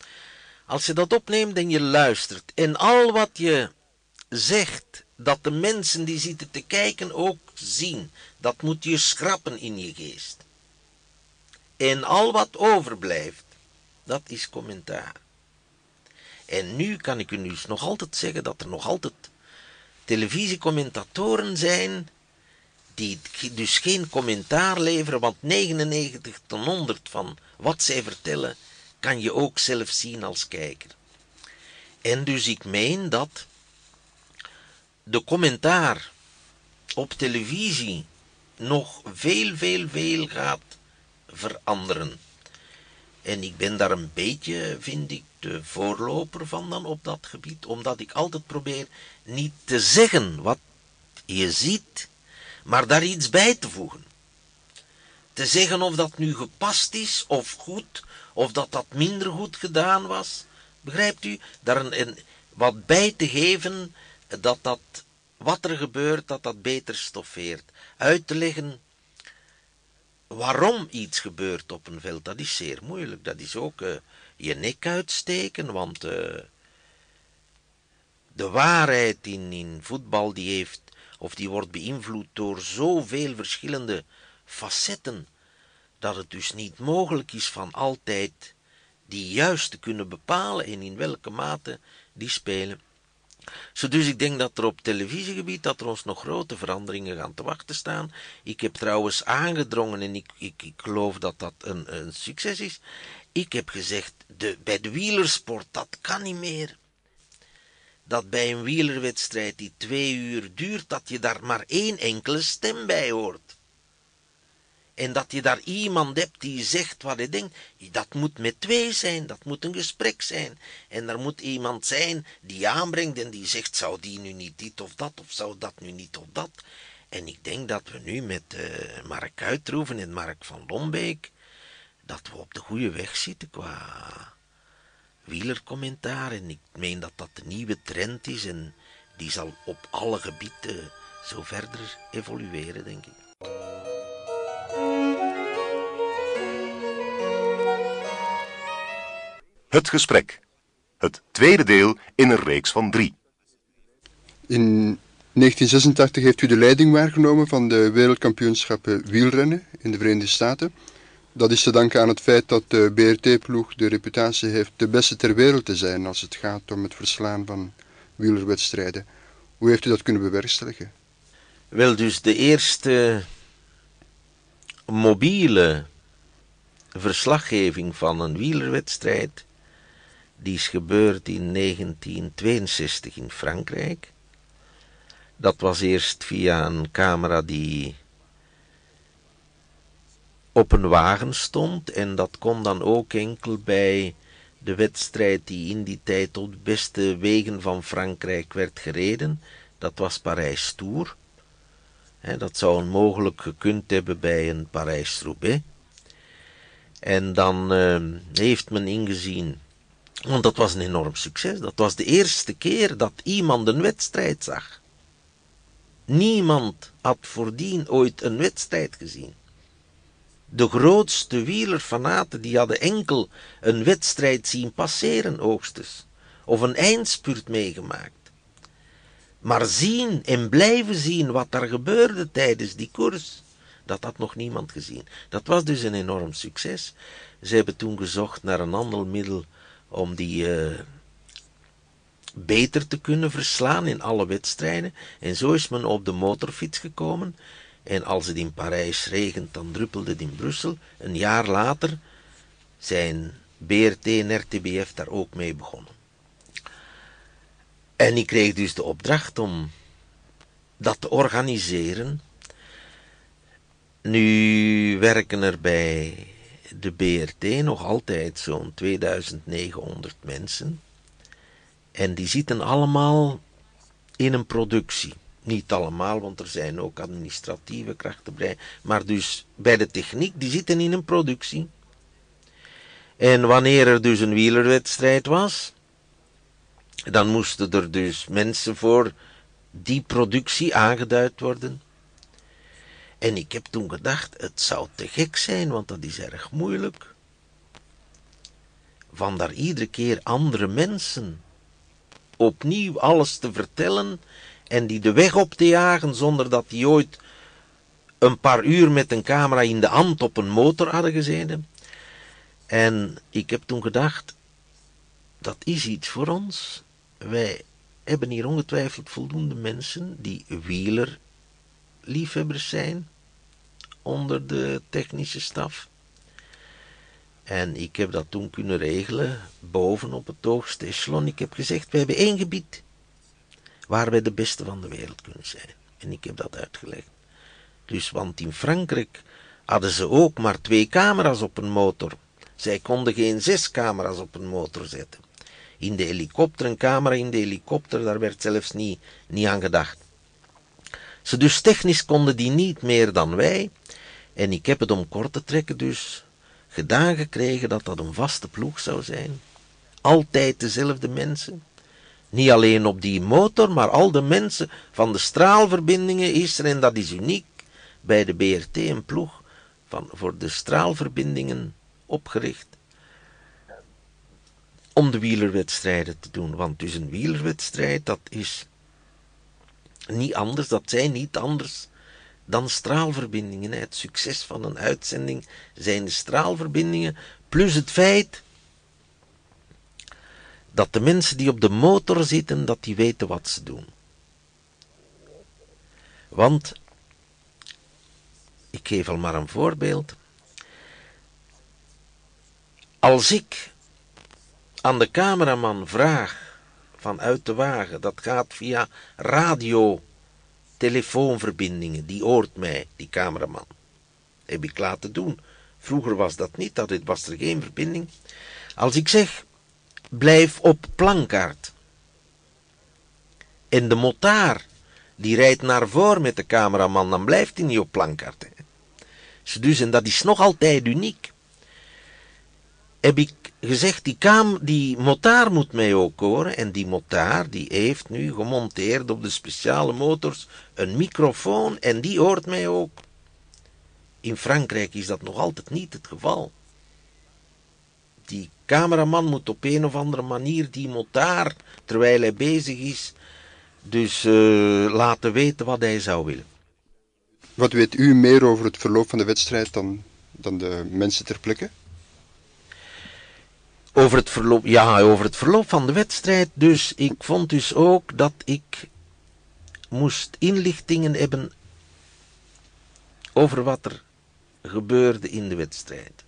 Als je dat opneemt en je luistert en al wat je zegt, dat de mensen die zitten te kijken ook zien, dat moet je schrappen in je geest. En al wat overblijft, dat is commentaar. En nu kan ik u dus nog altijd zeggen dat er nog altijd televisiecommentatoren zijn die dus geen commentaar leveren, want 99 ten 100 van wat zij vertellen kan je ook zelf zien als kijker. En dus ik meen dat de commentaar op televisie nog veel, veel, veel gaat veranderen. En ik ben daar een beetje, vind ik, de voorloper van dan op dat gebied, omdat ik altijd probeer niet te zeggen wat je ziet, maar daar iets bij te voegen. Te zeggen of dat nu gepast is of goed, of dat dat minder goed gedaan was. Begrijpt u? Daar een, wat bij te geven dat dat, wat er gebeurt, dat dat beter stoffeert. Uit te leggen waarom iets gebeurt op een veld, dat is zeer moeilijk. Dat is ook uh, je nek uitsteken, want uh, de waarheid in, in voetbal die heeft, of die wordt beïnvloed door zoveel verschillende facetten, dat het dus niet mogelijk is van altijd die juist te kunnen bepalen en in welke mate die spelen. Zo dus ik denk dat er op televisiegebied dat er ons nog grote veranderingen gaan te wachten staan. Ik heb trouwens aangedrongen en ik, ik, ik geloof dat dat een, een succes is. Ik heb gezegd, de, bij de wielersport, dat kan niet meer. Dat bij een wielerwedstrijd die twee uur duurt, dat je daar maar één enkele stem bij hoort. En dat je daar iemand hebt die zegt wat hij denkt, dat moet met twee zijn, dat moet een gesprek zijn. En er moet iemand zijn die aanbrengt en die zegt, zou die nu niet dit of dat, of zou dat nu niet of dat. En ik denk dat we nu met uh, Mark Uitroeven en Mark van Lombeek, dat we op de goede weg zitten qua wielercommentaar. En ik meen dat dat de nieuwe trend is en die zal op alle gebieden zo verder evolueren, denk ik. Het gesprek. Het tweede deel in een reeks van drie. In 1986 heeft u de leiding waargenomen van de wereldkampioenschappen wielrennen in de Verenigde Staten. Dat is te danken aan het feit dat de BRT-ploeg de reputatie heeft de beste ter wereld te zijn als het gaat om het verslaan van wielerwedstrijden. Hoe heeft u dat kunnen bewerkstelligen? Wel, dus de eerste mobiele verslaggeving van een wielerwedstrijd die is gebeurd in 1962 in Frankrijk. Dat was eerst via een camera die op een wagen stond en dat kon dan ook enkel bij de wedstrijd die in die tijd op de beste wegen van Frankrijk werd gereden. Dat was Parijs-Tours. Dat zou onmogelijk gekund hebben bij een Parijs-Roubaix. En dan uh, heeft men ingezien want dat was een enorm succes. Dat was de eerste keer dat iemand een wedstrijd zag. Niemand had voordien ooit een wedstrijd gezien. De grootste wielerfanaten die hadden enkel een wedstrijd zien passeren hoogstens, of een eindspurt meegemaakt. Maar zien en blijven zien wat er gebeurde tijdens die koers, dat had nog niemand gezien. Dat was dus een enorm succes. Ze hebben toen gezocht naar een ander middel om die uh, beter te kunnen verslaan in alle wedstrijden. En zo is men op de motorfiets gekomen. En als het in Parijs regent, dan druppelde het in Brussel. Een jaar later zijn BRT en RTBF daar ook mee begonnen. En ik kreeg dus de opdracht om dat te organiseren. Nu werken er bij de BRT nog altijd zo'n 2900 mensen. En die zitten allemaal in een productie. Niet allemaal, want er zijn ook administratieve krachten bij. Maar dus bij de techniek, die zitten in een productie. En wanneer er dus een wielerwedstrijd was, dan moesten er dus mensen voor die productie aangeduid worden. En ik heb toen gedacht, het zou te gek zijn, want dat is erg moeilijk. Van daar iedere keer andere mensen opnieuw alles te vertellen en die de weg op te jagen zonder dat die ooit een paar uur met een camera in de hand op een motor hadden gezeten. En ik heb toen gedacht, dat is iets voor ons. Wij hebben hier ongetwijfeld voldoende mensen die wieler liefhebbers zijn onder de technische staf. En ik heb dat toen kunnen regelen, boven op het hoogste echelon. Ik heb gezegd, we hebben één gebied waar wij de beste van de wereld kunnen zijn. En ik heb dat uitgelegd. Dus, want in Frankrijk hadden ze ook maar twee camera's op een motor. Zij konden geen zes camera's op een motor zetten. In de helikopter, een camera in de helikopter, daar werd zelfs niet, niet aan gedacht. Ze dus technisch konden die niet meer dan wij. En ik heb het om kort te trekken dus gedaan gekregen dat dat een vaste ploeg zou zijn. Altijd dezelfde mensen. Niet alleen op die motor, maar al de mensen van de straalverbindingen is er, en dat is uniek, bij de BRT een ploeg van, voor de straalverbindingen opgericht om de wielerwedstrijden te doen. Want dus een wielerwedstrijd, dat is niet anders, dat zijn niet anders dan straalverbindingen. Het succes van een uitzending zijn de straalverbindingen, plus het feit dat de mensen die op de motor zitten, dat die weten wat ze doen. Want, ik geef al maar een voorbeeld. Als ik aan de cameraman vraag vanuit de wagen, dat gaat via radio, telefoonverbindingen, die hoort mij, die cameraman. Heb ik laten doen. Vroeger was dat niet, dat was er geen verbinding. Als ik zeg, blijf op plankaart. En de motaar, die rijdt naar voren met de cameraman, dan blijft hij niet op plankaart. Dus, en dat is nog altijd uniek. Heb ik gezegd, die, kam, die motaar moet mij ook horen. En die motaar, die heeft nu gemonteerd op de speciale motors een microfoon en die hoort mij ook. In Frankrijk is dat nog altijd niet het geval. Die cameraman moet op een of andere manier die motaar, terwijl hij bezig is, dus uh, laten weten wat hij zou willen. Wat weet u meer over het verloop van de wedstrijd dan, dan de mensen ter plekke? Over het verloop, ja, over het verloop van de wedstrijd. Dus ik vond dus ook dat ik moest inlichtingen hebben over wat er gebeurde in de wedstrijd.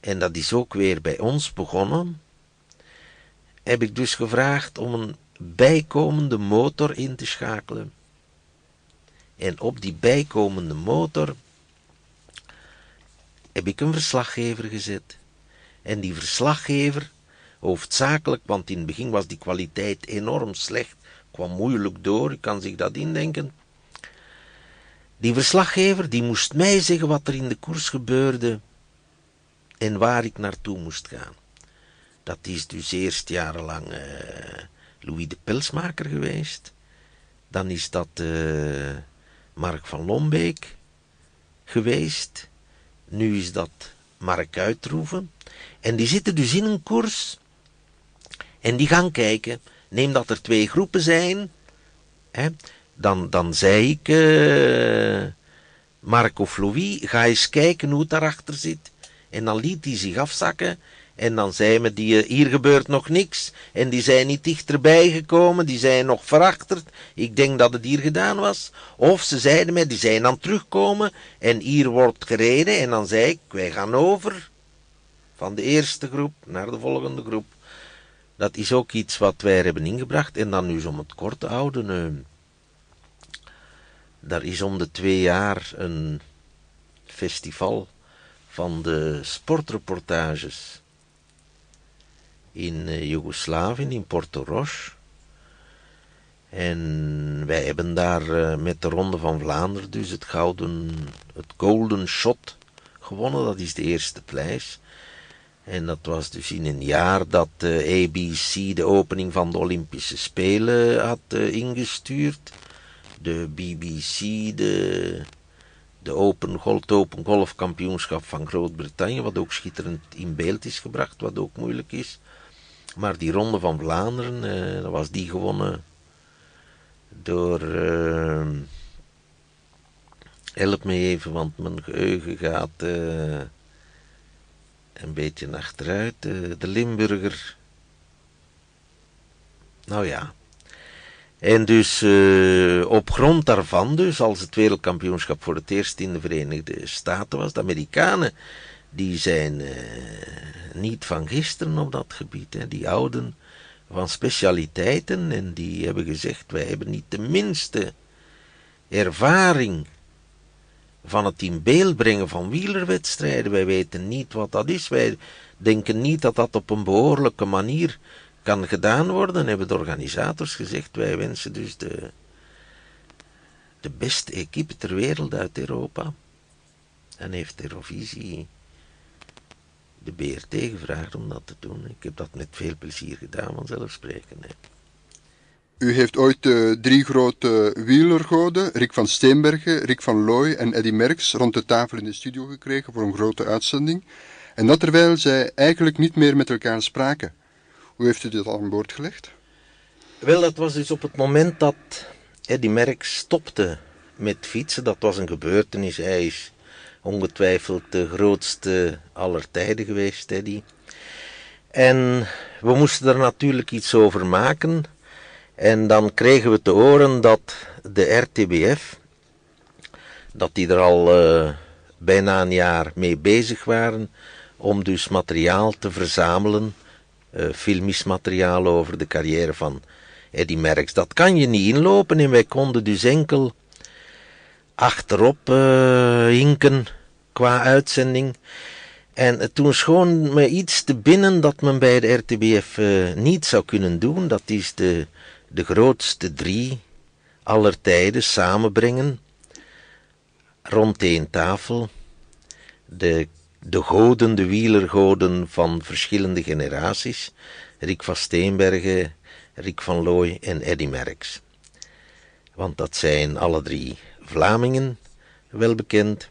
En dat is ook weer bij ons begonnen. Heb ik dus gevraagd om een bijkomende motor in te schakelen. En op die bijkomende motor heb ik een verslaggever gezet. En die verslaggever, hoofdzakelijk, want in het begin was die kwaliteit enorm slecht, kwam moeilijk door, u kan zich dat indenken. Die verslaggever, die moest mij zeggen wat er in de koers gebeurde en waar ik naartoe moest gaan. Dat is dus eerst jarenlang uh, Louis de Pelsmaker geweest. Dan is dat uh, Mark van Lombeek geweest. Nu is dat Mark Uitroeven. En die zitten dus in een koers. En die gaan kijken. Neem dat er twee groepen zijn. Hè, dan, dan zei ik, Mark of Louis, ga eens kijken hoe het daarachter zit. En dan liet hij zich afzakken. En dan zei me die, hier gebeurt nog niks. En die zijn niet dichterbij gekomen, die zijn nog verachterd. Ik denk dat het hier gedaan was. Of ze zeiden mij, die zijn aan terugkomen. En hier wordt gereden. En dan zei ik, wij gaan over. Van de eerste groep naar de volgende groep. Dat is ook iets wat wij hebben ingebracht. En dan nu om het kort te houden. Uh, daar is om de twee jaar een festival van de sportreportages in uh, Joegoslavië, in Porto Roche. En wij hebben daar uh, met de Ronde van Vlaanderen dus het gouden, het Golden Shot gewonnen. Dat is de eerste prijs. En dat was dus in een jaar dat de uh, ABC de opening van de Olympische Spelen had uh, ingestuurd. De BBC de de Open, het Open Golfkampioenschap van Groot-Brittannië, wat ook schitterend in beeld is gebracht, wat ook moeilijk is. Maar die Ronde van Vlaanderen, eh, dat was die gewonnen door... Help me even, want mijn geheugen gaat een beetje achteruit. Uh, de Limburger... Nou ja. En dus uh, op grond daarvan, dus als het wereldkampioenschap voor het eerst in de Verenigde Staten was, de Amerikanen, die zijn uh, niet van gisteren op dat gebied. Hè. Die houden van specialiteiten en die hebben gezegd, wij hebben niet de minste ervaring van het in beeld brengen van wielerwedstrijden. Wij weten niet wat dat is. Wij denken niet dat dat op een behoorlijke manier kan gedaan worden. Hebben de organisators gezegd, wij wensen dus de, de beste equipe ter wereld uit Europa. En heeft Eurovisie de BRT gevraagd om dat te doen. Ik heb dat met veel plezier gedaan, vanzelfsprekend. U heeft ooit uh, drie grote wielergoden, Rick van Steenbergen, Rick van Looy en Eddy Merckx, rond de tafel in de studio gekregen voor een grote uitzending. En dat terwijl zij eigenlijk niet meer met elkaar spraken. Hoe heeft u dit aan boord gelegd? Wel, dat was dus op het moment dat Eddy Merckx stopte met fietsen. Dat was een gebeurtenis. Hij is ongetwijfeld de grootste aller tijden geweest, Eddy. En we moesten er natuurlijk iets over maken. En dan kregen we te horen dat de RTBF, dat die er al uh, bijna een jaar mee bezig waren om dus materiaal te verzamelen, uh, filmisch materiaal over de carrière van Eddy Merckx. Dat kan je niet inlopen en wij konden dus enkel achterop hinken qua uitzending. En toen schoon me iets te binnen dat men bij de RTBF niet zou kunnen doen. Dat is de de grootste drie aller tijden samenbrengen rond één tafel, de, de goden, de wielergoden van verschillende generaties, Rick van Steenbergen, Rick van Looy en Eddy Merckx. Want dat zijn alle drie Vlamingen, wel bekend.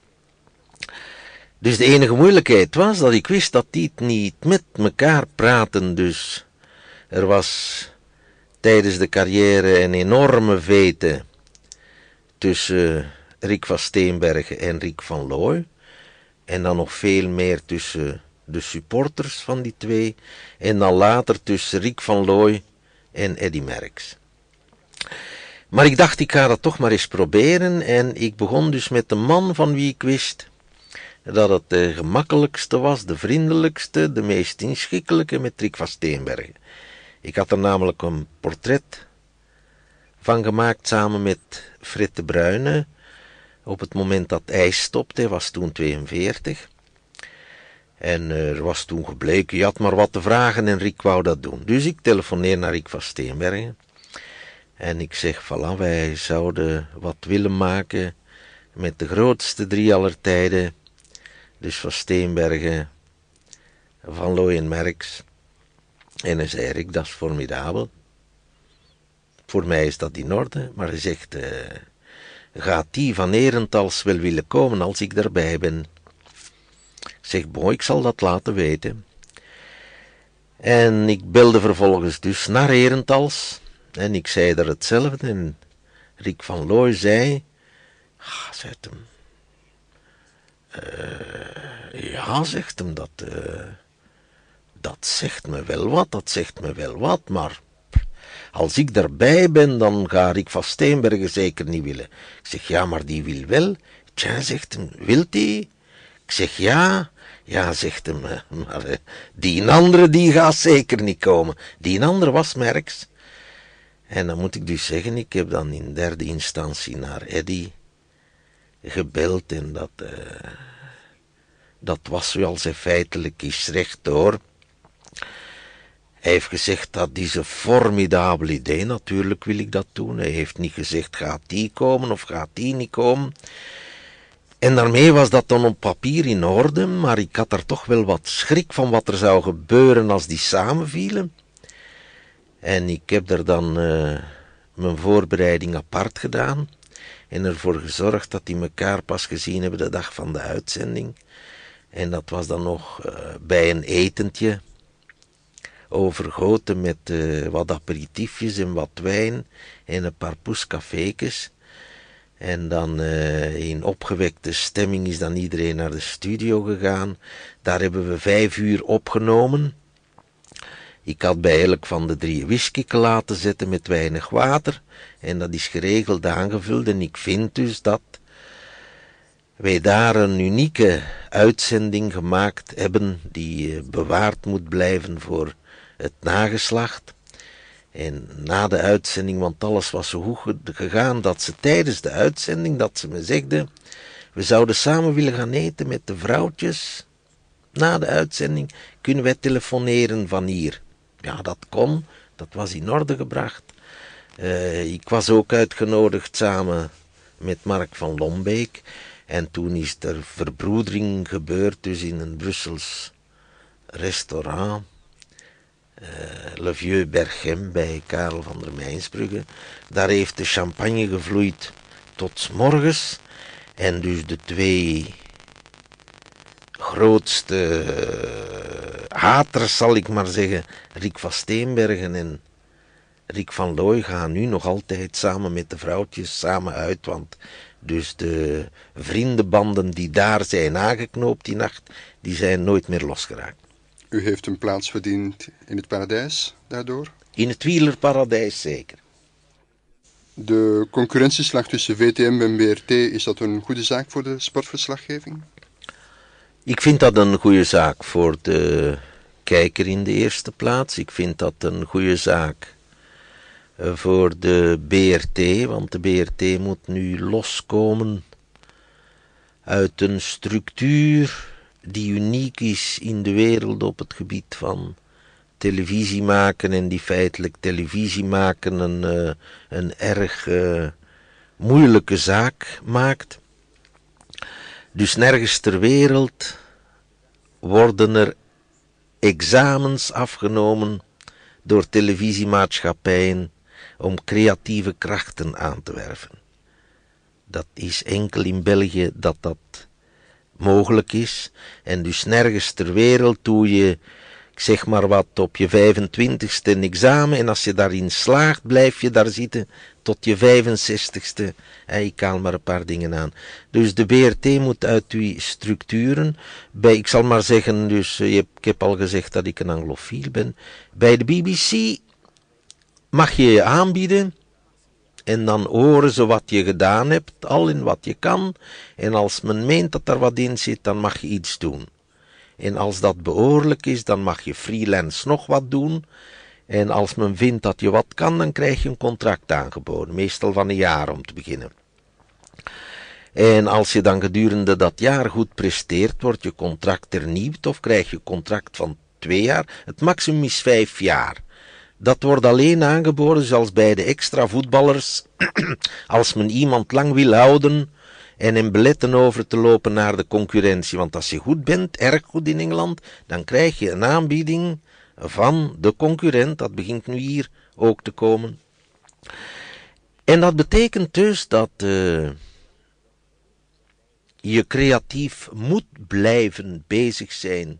Dus de enige moeilijkheid was dat ik wist dat die niet met elkaar praten, dus er was tijdens de carrière een enorme vete tussen Rick van Steenbergen en Rick van Looy. En dan nog veel meer tussen de supporters van die twee. En dan later tussen Rick van Looy en Eddy Merckx. Maar ik dacht, ik ga dat toch maar eens proberen. En ik begon dus met de man van wie ik wist dat het de gemakkelijkste was, de vriendelijkste, de meest inschikkelijke met Rick van Steenbergen. Ik had er namelijk een portret van gemaakt samen met Frit de Bruyne. Op het moment dat hij stopte, hij was toen 42. En er was toen gebleken, je had maar wat te vragen en Rick wou dat doen. Dus ik telefoneer naar Rick van Steenbergen. En ik zeg, voilà, wij zouden wat willen maken met de grootste drie aller tijden. Dus van Steenbergen, van Looy en Merks. En hij zei, Rick, dat is formidabel. Voor mij is dat in orde, maar hij zegt, uh, gaat die van Erentals wel willen komen als ik daarbij ben? Ik zeg, boy, ik zal dat laten weten. En ik belde vervolgens dus naar Erentals. En ik zei er hetzelfde. En Rick van Looy zei, ah, zegt hem. Uh, ja, zegt hem dat... Uh, dat zegt me wel wat, dat zegt me wel wat, maar als ik daarbij ben, dan ga ik van Steenbergen zeker niet willen. Ik zeg, ja, maar die wil wel. Tja, zegt hem, wilt die? Ik zeg, ja. Ja, zegt hem, eh, maar eh, die andere, die gaat zeker niet komen. Die andere was Merks. En dan moet ik dus zeggen, ik heb dan in derde instantie naar Eddy gebeld en dat, uh, dat was zoals hij feitelijk is rechtdoor. Hij heeft gezegd dat is een formidabel idee, natuurlijk wil ik dat doen. Hij heeft niet gezegd gaat die komen of gaat die niet komen. En daarmee was dat dan op papier in orde, maar ik had er toch wel wat schrik van wat er zou gebeuren als die samenvielen. En ik heb er dan uh, mijn voorbereiding apart gedaan en ervoor gezorgd dat die elkaar pas gezien hebben de dag van de uitzending. En dat was dan nog uh, bij een etentje overgoten met uh, wat aperitiefjes en wat wijn en een paar poescafékes. En dan uh, in opgewekte stemming is dan iedereen naar de studio gegaan. Daar hebben we vijf uur opgenomen. Ik had bij elk van de drie whisky laten zetten met weinig water en dat is geregeld aangevuld en ik vind dus dat wij daar een unieke uitzending gemaakt hebben die eh, bewaard moet blijven voor het nageslacht. En na de uitzending, want alles was zo goed gegaan, dat ze tijdens de uitzending, dat ze me zegde, we zouden samen willen gaan eten met de vrouwtjes. Na de uitzending kunnen wij telefoneren van hier. Ja, dat kon, dat was in orde gebracht. Uh, ik was ook uitgenodigd samen met Mark van Lombeek. En toen is er verbroedering gebeurd, dus in een Brussels restaurant. Uh, Le Vieux Berghem bij Karel van der Mijnsbrugge. Daar heeft de champagne gevloeid tot morgens. En dus de twee grootste uh, haters, zal ik maar zeggen, Rick van Steenbergen en Rick van Looy gaan nu nog altijd samen met de vrouwtjes samen uit, want dus de vriendenbanden die daar zijn aangeknoopt die nacht, die zijn nooit meer losgeraakt. U heeft een plaats verdiend in het paradijs daardoor? In het wielerparadijs zeker. De concurrentieslag tussen VTM en BRT, is dat een goede zaak voor de sportverslaggeving? Ik vind dat een goede zaak voor de kijker in de eerste plaats. Ik vind dat een goede zaak eh, voor de BRT, want de BRT moet nu loskomen uit een structuur die uniek is in de wereld op het gebied van televisie maken en die feitelijk televisie maken een, uh, een erg uh, moeilijke zaak maakt. Dus nergens ter wereld worden er examens afgenomen door televisiemaatschappijen om creatieve krachten aan te werven. Dat is enkel in België dat dat mogelijk is. En dus nergens ter wereld doe je, ik zeg maar wat, op je 25ste een examen. En als je daarin slaagt, blijf je daar zitten tot je 65ste. En ik haal maar een paar dingen aan. Dus de BRT moet uit die structuren. Bij, ik zal maar zeggen, dus eh, ik heb al gezegd dat ik een anglofiel ben. Bij de BBC mag je je aanbieden en dan horen ze wat je gedaan hebt, al in wat je kan. En als men meent dat er wat in zit, dan mag je iets doen. En als dat behoorlijk is, dan mag je freelance nog wat doen. En als men vindt dat je wat kan, dan krijg je een contract aangeboden, meestal van een jaar om te beginnen. En als je dan gedurende dat jaar goed presteert, wordt je contract hernieuwd of krijg je contract van twee jaar. Het maximum is vijf jaar. Dat wordt alleen aangeboden, zoals bij de extra voetballers, als men iemand lang wil houden en hem beletten over te lopen naar de concurrentie. Want als je goed bent, erg goed in Engeland, dan krijg je een aanbieding van de concurrent. Dat begint nu hier ook te komen. En dat betekent dus dat uh, je creatief moet blijven bezig zijn.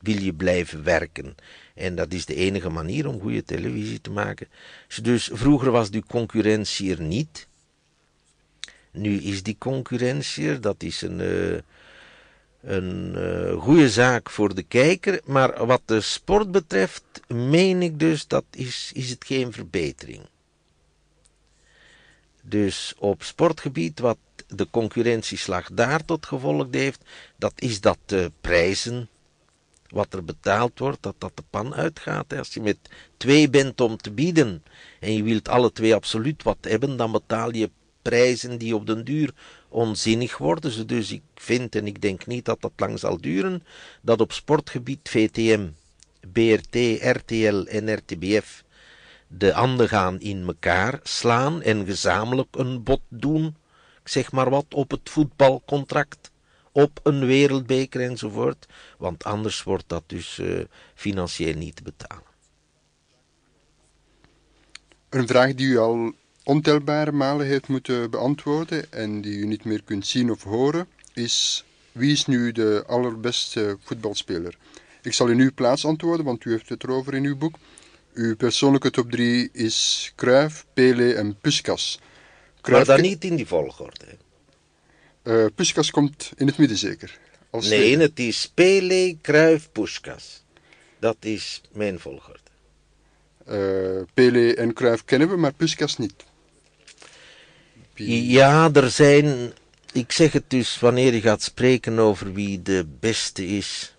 Wil je blijven werken? En dat is de enige manier om goede televisie te maken. Dus vroeger was die concurrentie er niet. Nu is die concurrentie er. Dat is een, uh, een uh, goede zaak voor de kijker. Maar wat de sport betreft, meen ik dus dat is, is het geen verbetering. Dus op sportgebied, wat de concurrentieslag daar tot gevolg heeft, dat is dat de prijzen wat er betaald wordt, dat dat de pan uitgaat. Als je met twee bent om te bieden en je wilt alle twee absoluut wat hebben, dan betaal je prijzen die op den duur onzinnig worden. Dus ik vind, en ik denk niet dat dat lang zal duren, dat op sportgebied VTM, BRT, RTL en RTBF de handen gaan in elkaar slaan en gezamenlijk een bod doen, zeg maar wat, op het voetbalcontract op een wereldbeker enzovoort, want anders wordt dat dus uh, financieel niet te betalen. Een vraag die u al ontelbare malen heeft moeten beantwoorden en die u niet meer kunt zien of horen, is wie is nu de allerbeste voetbalspeler? Ik zal in uw plaats antwoorden, want u heeft het erover in uw boek. Uw persoonlijke top 3 is Cruyff, Pele en Puskas. Cruyff... Maar dan niet in die volgorde. Uh, Puskas komt in het midden zeker? Als nee, het is Pele, Kruif, Puskas. Dat is mijn volgorde. Uh, Pele en Cruyff kennen we, maar Puskas niet. Ja, er zijn... Ik zeg het dus, wanneer je gaat spreken over wie de beste is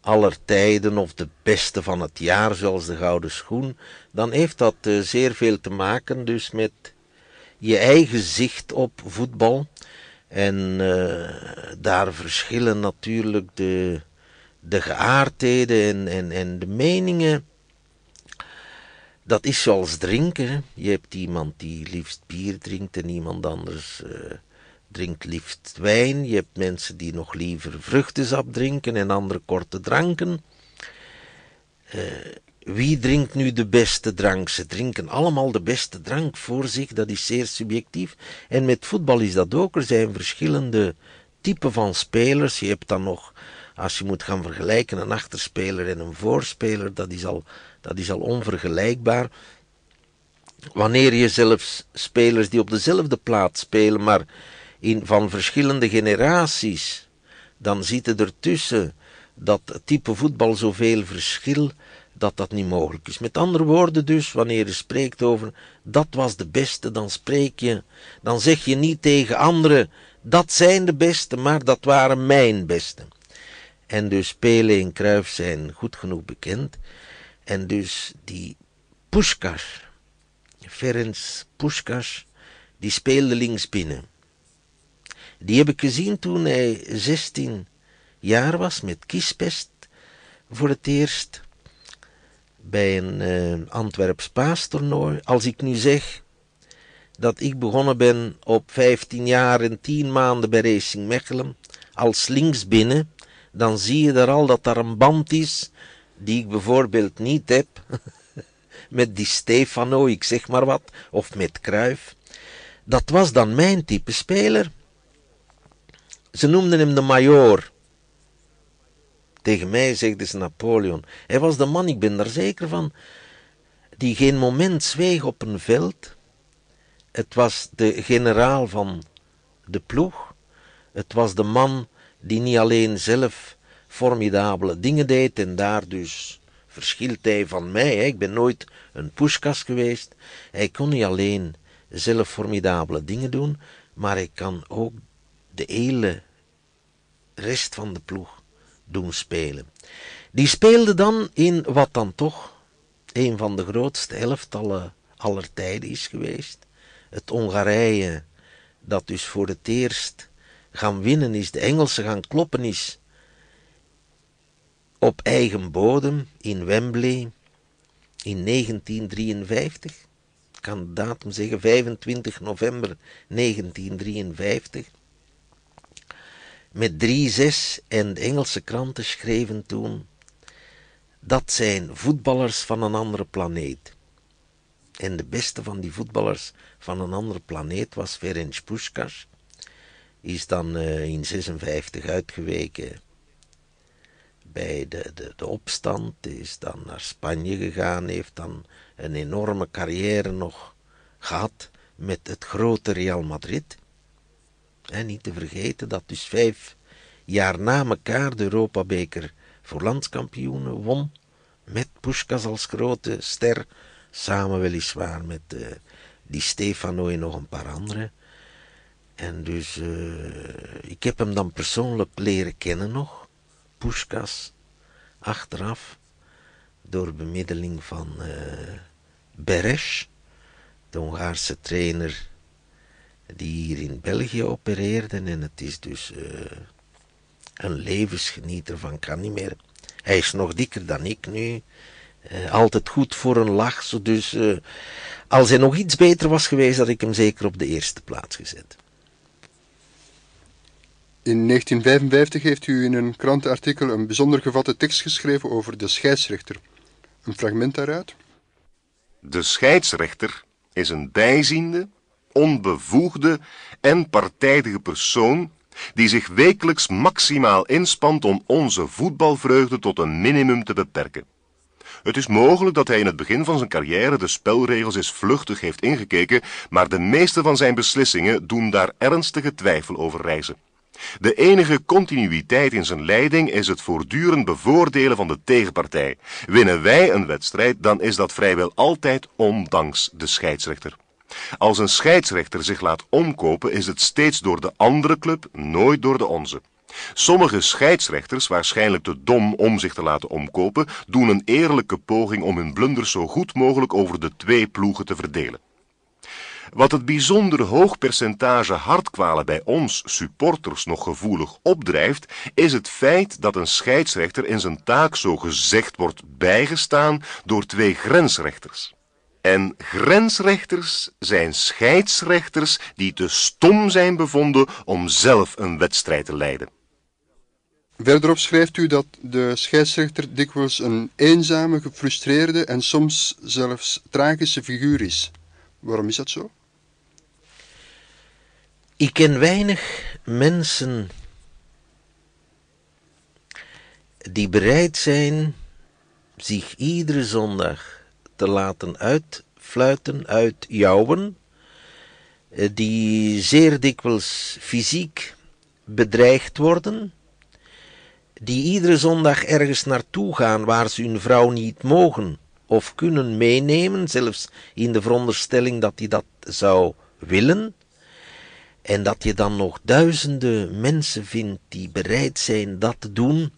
aller tijden of de beste van het jaar, zoals de gouden schoen, dan heeft dat uh, zeer veel te maken dus met je eigen zicht op voetbal. En uh, daar verschillen natuurlijk de, de geaardheden en, en, en de meningen. Dat is zoals drinken. Je hebt iemand die liefst bier drinkt en iemand anders uh, drinkt liefst wijn. Je hebt mensen die nog liever vruchtensap drinken en andere korte dranken. Uh, wie drinkt nu de beste drank? Ze drinken allemaal de beste drank voor zich, dat is zeer subjectief. En met voetbal is dat ook. Er zijn verschillende typen van spelers. Je hebt dan nog, als je moet gaan vergelijken, een achterspeler en een voorspeler, dat is al, dat is al onvergelijkbaar. Wanneer je zelfs spelers die op dezelfde plaats spelen, maar in, van verschillende generaties, dan zitten er tussen dat type voetbal zoveel verschil dat dat niet mogelijk is. Met andere woorden dus, wanneer je spreekt over dat was de beste, dan spreek je, dan zeg je niet tegen anderen dat zijn de beste, maar dat waren mijn beste. En dus Pele en Kruif zijn goed genoeg bekend. En dus die Puskas, Ferenc Puskas, die speelde links binnen. Die heb ik gezien toen hij 16 jaar was met kiespest voor het eerst bij een uh, Antwerps paastoernooi. Als ik nu zeg dat ik begonnen ben op 15 jaar en 10 maanden bij Racing Mechelen als linksbinnen, dan zie je daar al dat daar een band is die ik bijvoorbeeld niet heb met die Stefano, ik zeg maar wat, of met Kruif. Dat was dan mijn type speler. Ze noemden hem de Major. Tegen mij zegde ze Napoleon. Hij was de man, ik ben daar zeker van, die geen moment zweeg op een veld. Het was de generaal van de ploeg. Het was de man die niet alleen zelf formidabele dingen deed en daar dus verschilt hij van mij. Ik ben nooit een pushkas geweest. Hij kon niet alleen zelf formidabele dingen doen, maar hij kan ook de hele rest van de ploeg doen spelen. Die speelde dan in wat dan toch een van de grootste elftallen aller tijden is geweest. Het Hongarije, dat dus voor het eerst gaan winnen is, de Engelsen gaan kloppen is, op eigen bodem in Wembley in 1953. Ik kan de datum zeggen, 25 november 1953 met 3-6 en de Engelse kranten schreven toen dat zijn voetballers van een andere planeet. En de beste van die voetballers van een andere planeet was Ferenc Puskas. Is dan uh, in 56 uitgeweken bij de, de, de opstand. Is dan naar Spanje gegaan. Heeft dan een enorme carrière nog gehad met het grote Real Madrid. En niet te vergeten dat dus vijf jaar na elkaar de Europabeker voor landskampioenen won. Met Puskas als grote ster. Samen weliswaar met uh, die Stefano en nog een paar anderen. En dus, uh, ik heb hem dan persoonlijk leren kennen nog. Puskas. Achteraf. Door bemiddeling van uh, Beres. De Hongaarse trainer die hier in België opereerden. En het is dus uh, een levensgenieter van kan niet meer. Hij is nog dikker dan ik nu. Uh, altijd goed voor een lach. Zo dus uh, als hij nog iets beter was geweest, had ik hem zeker op de eerste plaats gezet. In 1955 heeft u in een krantenartikel een bijzonder gevatte tekst geschreven over de scheidsrechter. Een fragment daaruit. De scheidsrechter is een bijziende, onbevoegde en partijdige persoon die zich wekelijks maximaal inspant om onze voetbalvreugde tot een minimum te beperken. Het is mogelijk dat hij in het begin van zijn carrière de spelregels eens vluchtig heeft ingekeken, maar de meeste van zijn beslissingen doen daar ernstige twijfel over reizen. De enige continuïteit in zijn leiding is het voortdurend bevoordelen van de tegenpartij. Winnen wij een wedstrijd, dan is dat vrijwel altijd ondanks de scheidsrechter. Als een scheidsrechter zich laat omkopen, is het steeds door de andere club, nooit door de onze. Sommige scheidsrechters, waarschijnlijk te dom om zich te laten omkopen, doen een eerlijke poging om hun blunders zo goed mogelijk over de twee ploegen te verdelen. Wat het bijzonder hoog percentage hartkwalen bij ons supporters nog gevoelig opdrijft, is het feit dat een scheidsrechter in zijn taak zo gezegd wordt bijgestaan door twee grensrechters. En grensrechters zijn scheidsrechters die te stom zijn bevonden om zelf een wedstrijd te leiden. Verderop schrijft u dat de scheidsrechter dikwijls een eenzame, gefrustreerde en soms zelfs tragische figuur is. Waarom is dat zo? Ik ken weinig mensen die bereid zijn zich iedere zondag te laten uitfluiten, uitjouwen, eh, die zeer dikwijls fysiek bedreigd worden, die iedere zondag ergens naartoe gaan waar ze hun vrouw niet mogen of kunnen meenemen, zelfs in de veronderstelling dat hij dat zou willen, en dat je dan nog duizenden mensen vindt die bereid zijn dat te doen,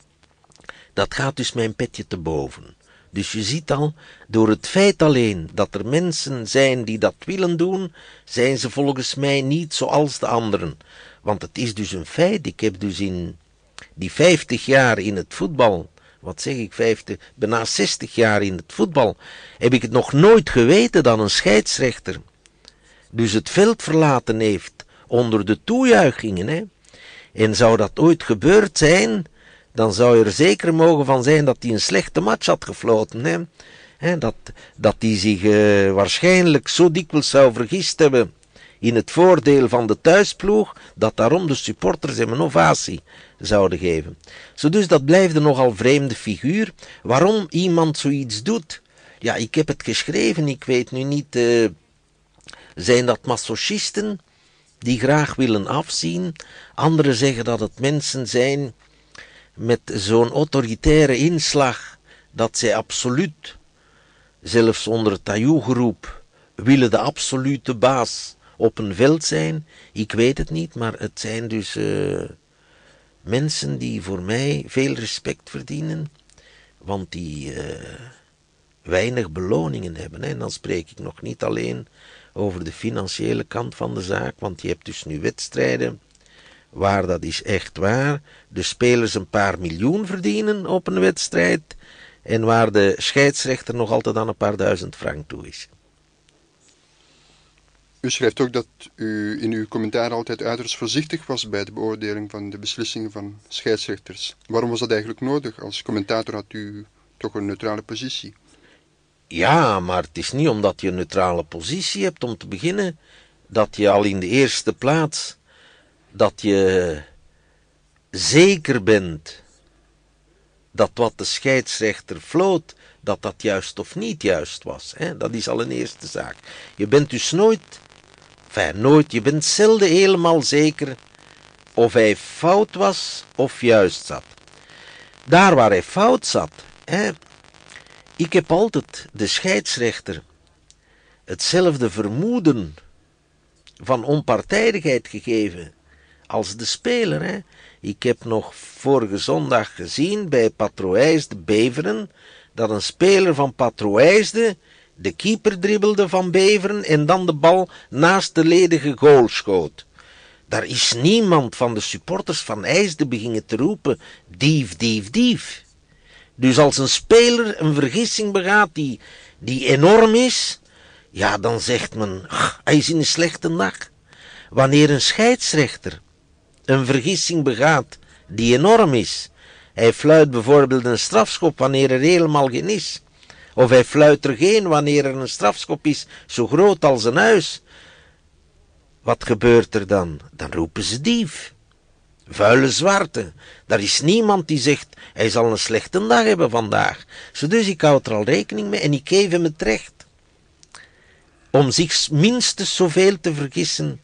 dat gaat dus mijn petje te boven. Dus je ziet al, door het feit alleen dat er mensen zijn die dat willen doen, zijn ze volgens mij niet zoals de anderen. Want het is dus een feit, ik heb dus in die 50 jaar in het voetbal, wat zeg ik, 50, bijna 60 jaar in het voetbal, heb ik het nog nooit geweten dat een scheidsrechter dus het veld verlaten heeft onder de toejuichingen. Hè? En zou dat ooit gebeurd zijn, dan zou je er zeker mogen van zijn dat hij een slechte match had gefloten. Hè? Dat, dat hij zich uh, waarschijnlijk zo dikwijls zou vergist hebben in het voordeel van de thuisploeg, dat daarom de supporters hem een ovatie zouden geven. Zo dus dat blijft een nogal vreemde figuur. Waarom iemand zoiets doet? Ja, ik heb het geschreven, ik weet nu niet, uh, zijn dat masochisten die graag willen afzien? Anderen zeggen dat het mensen zijn met zo'n autoritaire inslag, dat zij absoluut, zelfs onder het geroep, willen de absolute baas op een veld zijn. Ik weet het niet, maar het zijn dus uh, mensen die voor mij veel respect verdienen, want die uh, weinig beloningen hebben. En dan spreek ik nog niet alleen over de financiële kant van de zaak, want je hebt dus nu wedstrijden waar dat is echt waar, de spelers een paar miljoen verdienen op een wedstrijd en waar de scheidsrechter nog altijd aan een paar duizend frank toe is. U schrijft ook dat u in uw commentaar altijd uiterst voorzichtig was bij de beoordeling van de beslissingen van scheidsrechters. Waarom was dat eigenlijk nodig? Als commentator had u toch een neutrale positie. Ja, maar het is niet omdat je een neutrale positie hebt om te beginnen, dat je al in de eerste plaats, dat je zeker bent dat wat de scheidsrechter floot, dat dat juist of niet juist was. Hè? Dat is al een eerste zaak. Je bent dus nooit Enfin, nooit, je bent zelden helemaal zeker of hij fout was of juist zat. Daar waar hij fout zat, hè, ik heb altijd de scheidsrechter hetzelfde vermoeden van onpartijdigheid gegeven als de speler. Hè. Ik heb nog vorige zondag gezien bij Patroijs de Beveren dat een speler van Patroijsde de keeper dribbelde van Beveren en dan de bal naast de ledige goal schoot. Daar is niemand van de supporters van IJsde beginnen te roepen, dief, dief, dief. Dus als een speler een vergissing begaat die, die enorm is, ja, dan zegt men, hij is in een slechte dag. Wanneer een scheidsrechter een vergissing begaat die enorm is, hij fluit bijvoorbeeld een strafschop wanneer er helemaal geen is, of hij fluit er geen wanneer er een strafschop is zo groot als een huis. Wat gebeurt er dan? Dan roepen ze dief. Vuile zwarte. Daar is niemand die zegt, hij zal een slechte dag hebben vandaag. Zo dus ik houd er al rekening mee en ik geef hem het recht om zich minstens zoveel te vergissen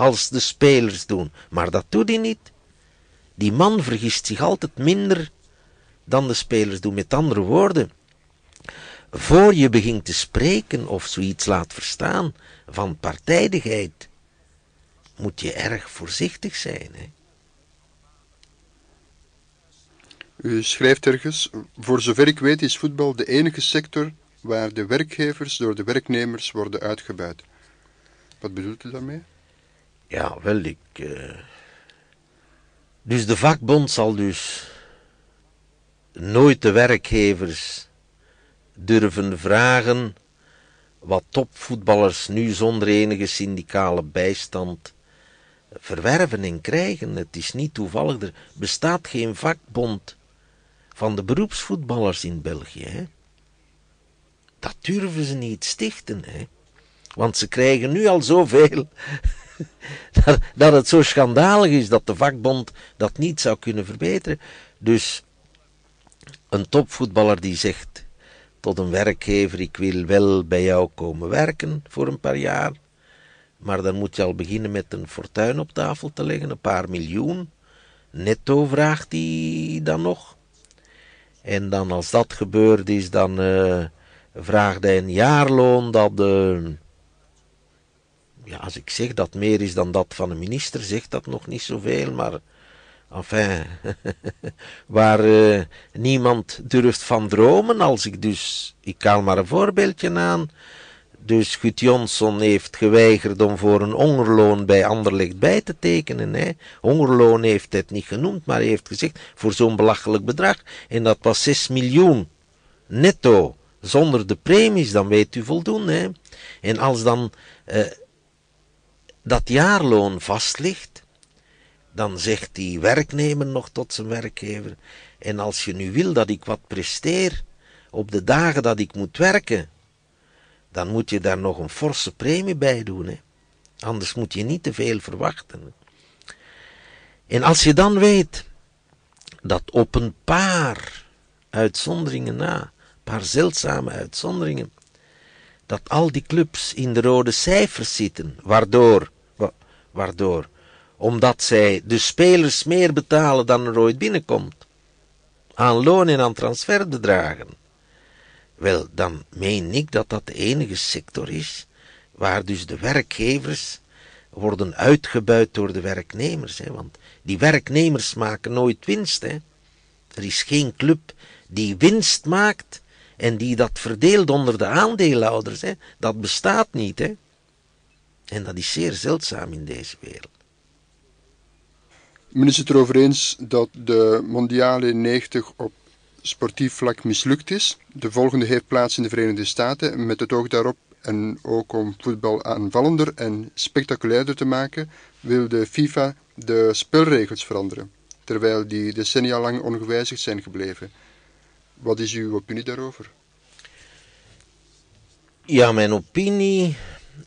als de spelers doen. Maar dat doet hij niet. Die man vergist zich altijd minder dan de spelers doen. Met andere woorden, voor je begint te spreken of zoiets laat verstaan van partijdigheid, moet je erg voorzichtig zijn. Hè? U schrijft ergens, voor zover ik weet is voetbal de enige sector waar de werkgevers door de werknemers worden uitgebuit. Wat bedoelt u daarmee? Ja, wel, ik... Uh... Dus de vakbond zal dus nooit de werkgevers durven vragen wat topvoetballers nu zonder enige syndicale bijstand verwerven en krijgen. Het is niet toevallig, er bestaat geen vakbond van de beroepsvoetballers in België. Hè? Dat durven ze niet stichten, hè? want ze krijgen nu al zoveel dat, dat het zo schandalig is dat de vakbond dat niet zou kunnen verbeteren. Dus een topvoetballer die zegt tot een werkgever: Ik wil wel bij jou komen werken voor een paar jaar. Maar dan moet je al beginnen met een fortuin op tafel te leggen, een paar miljoen. Netto vraagt hij dan nog. En dan als dat gebeurd is, dan uh, vraagt hij een jaarloon dat, uh, ja, als ik zeg dat meer is dan dat van een minister, zegt dat nog niet zoveel, maar enfin, waar uh, niemand durft van dromen, als ik dus, ik haal maar een voorbeeldje aan, dus Gut Jonsson heeft geweigerd om voor een hongerloon bij Anderlecht bij te tekenen. Hè. Hongerloon heeft het niet genoemd, maar hij heeft gezegd voor zo'n belachelijk bedrag. En dat was 6 miljoen netto, zonder de premies, dan weet u voldoende. Hè. En als dan eh, dat jaarloon vast ligt, dan zegt die werknemer nog tot zijn werkgever, en als je nu wil dat ik wat presteer, op de dagen dat ik moet werken, dan moet je daar nog een forse premie bij doen. Hè? Anders moet je niet te veel verwachten. En als je dan weet dat op een paar uitzonderingen na, een paar zeldzame uitzonderingen, dat al die clubs in de rode cijfers zitten, waardoor, waardoor, omdat zij de spelers meer betalen dan er ooit binnenkomt, aan loon en aan transferbedragen, wel, dan meen ik dat dat de enige sector is waar dus de werkgevers worden uitgebuit door de werknemers. Hè? Want die werknemers maken nooit winst. Hè? Er is geen club die winst maakt en die dat verdeelt onder de aandeelhouders. Hè? Dat bestaat niet. Hè? En dat is zeer zeldzaam in deze wereld. Men is het erover eens dat de mondiale 90 op sportief vlak mislukt is. De volgende heeft plaats in de Verenigde Staten met het oog daarop en ook om voetbal aanvallender en spectaculairder te maken, wil de FIFA de spelregels veranderen, terwijl die decennia lang ongewijzigd zijn gebleven. Wat is uw opinie daarover? Ja, mijn opinie,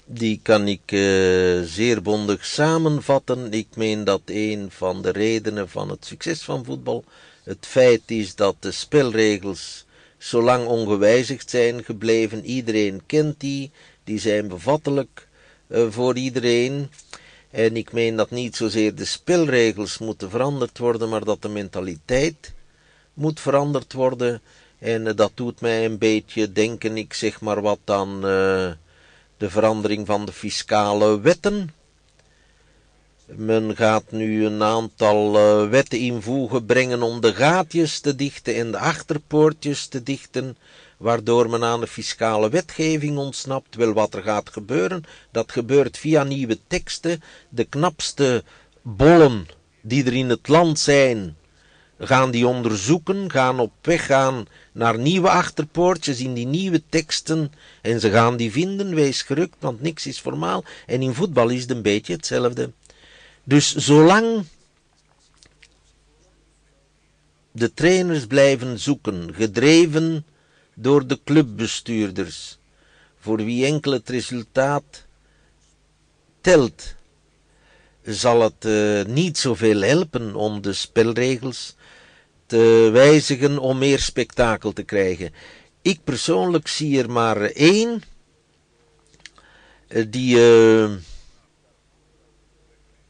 die kan ik uh, zeer bondig samenvatten. Ik meen dat een van de redenen van het succes van voetbal het feit is dat de spelregels zo lang ongewijzigd zijn gebleven. Iedereen kent die, die zijn bevattelijk uh, voor iedereen. En ik meen dat niet zozeer de spelregels moeten veranderd worden, maar dat de mentaliteit moet veranderd worden. En uh, dat doet mij een beetje denken, ik zeg maar wat aan uh, de verandering van de fiscale wetten. Men gaat nu een aantal uh, wetten invoegen brengen om de gaatjes te dichten en de achterpoortjes te dichten, waardoor men aan de fiscale wetgeving ontsnapt. Wel wat er gaat gebeuren, dat gebeurt via nieuwe teksten. De knapste bollen die er in het land zijn, gaan die onderzoeken, gaan op weg gaan naar nieuwe achterpoortjes in die nieuwe teksten en ze gaan die vinden, wees gerukt, want niks is formaal. En in voetbal is het een beetje hetzelfde. Dus zolang de trainers blijven zoeken, gedreven door de clubbestuurders, voor wie enkel het resultaat telt, zal het uh, niet zoveel helpen om de spelregels te wijzigen om meer spektakel te krijgen. Ik persoonlijk zie er maar één uh, die uh,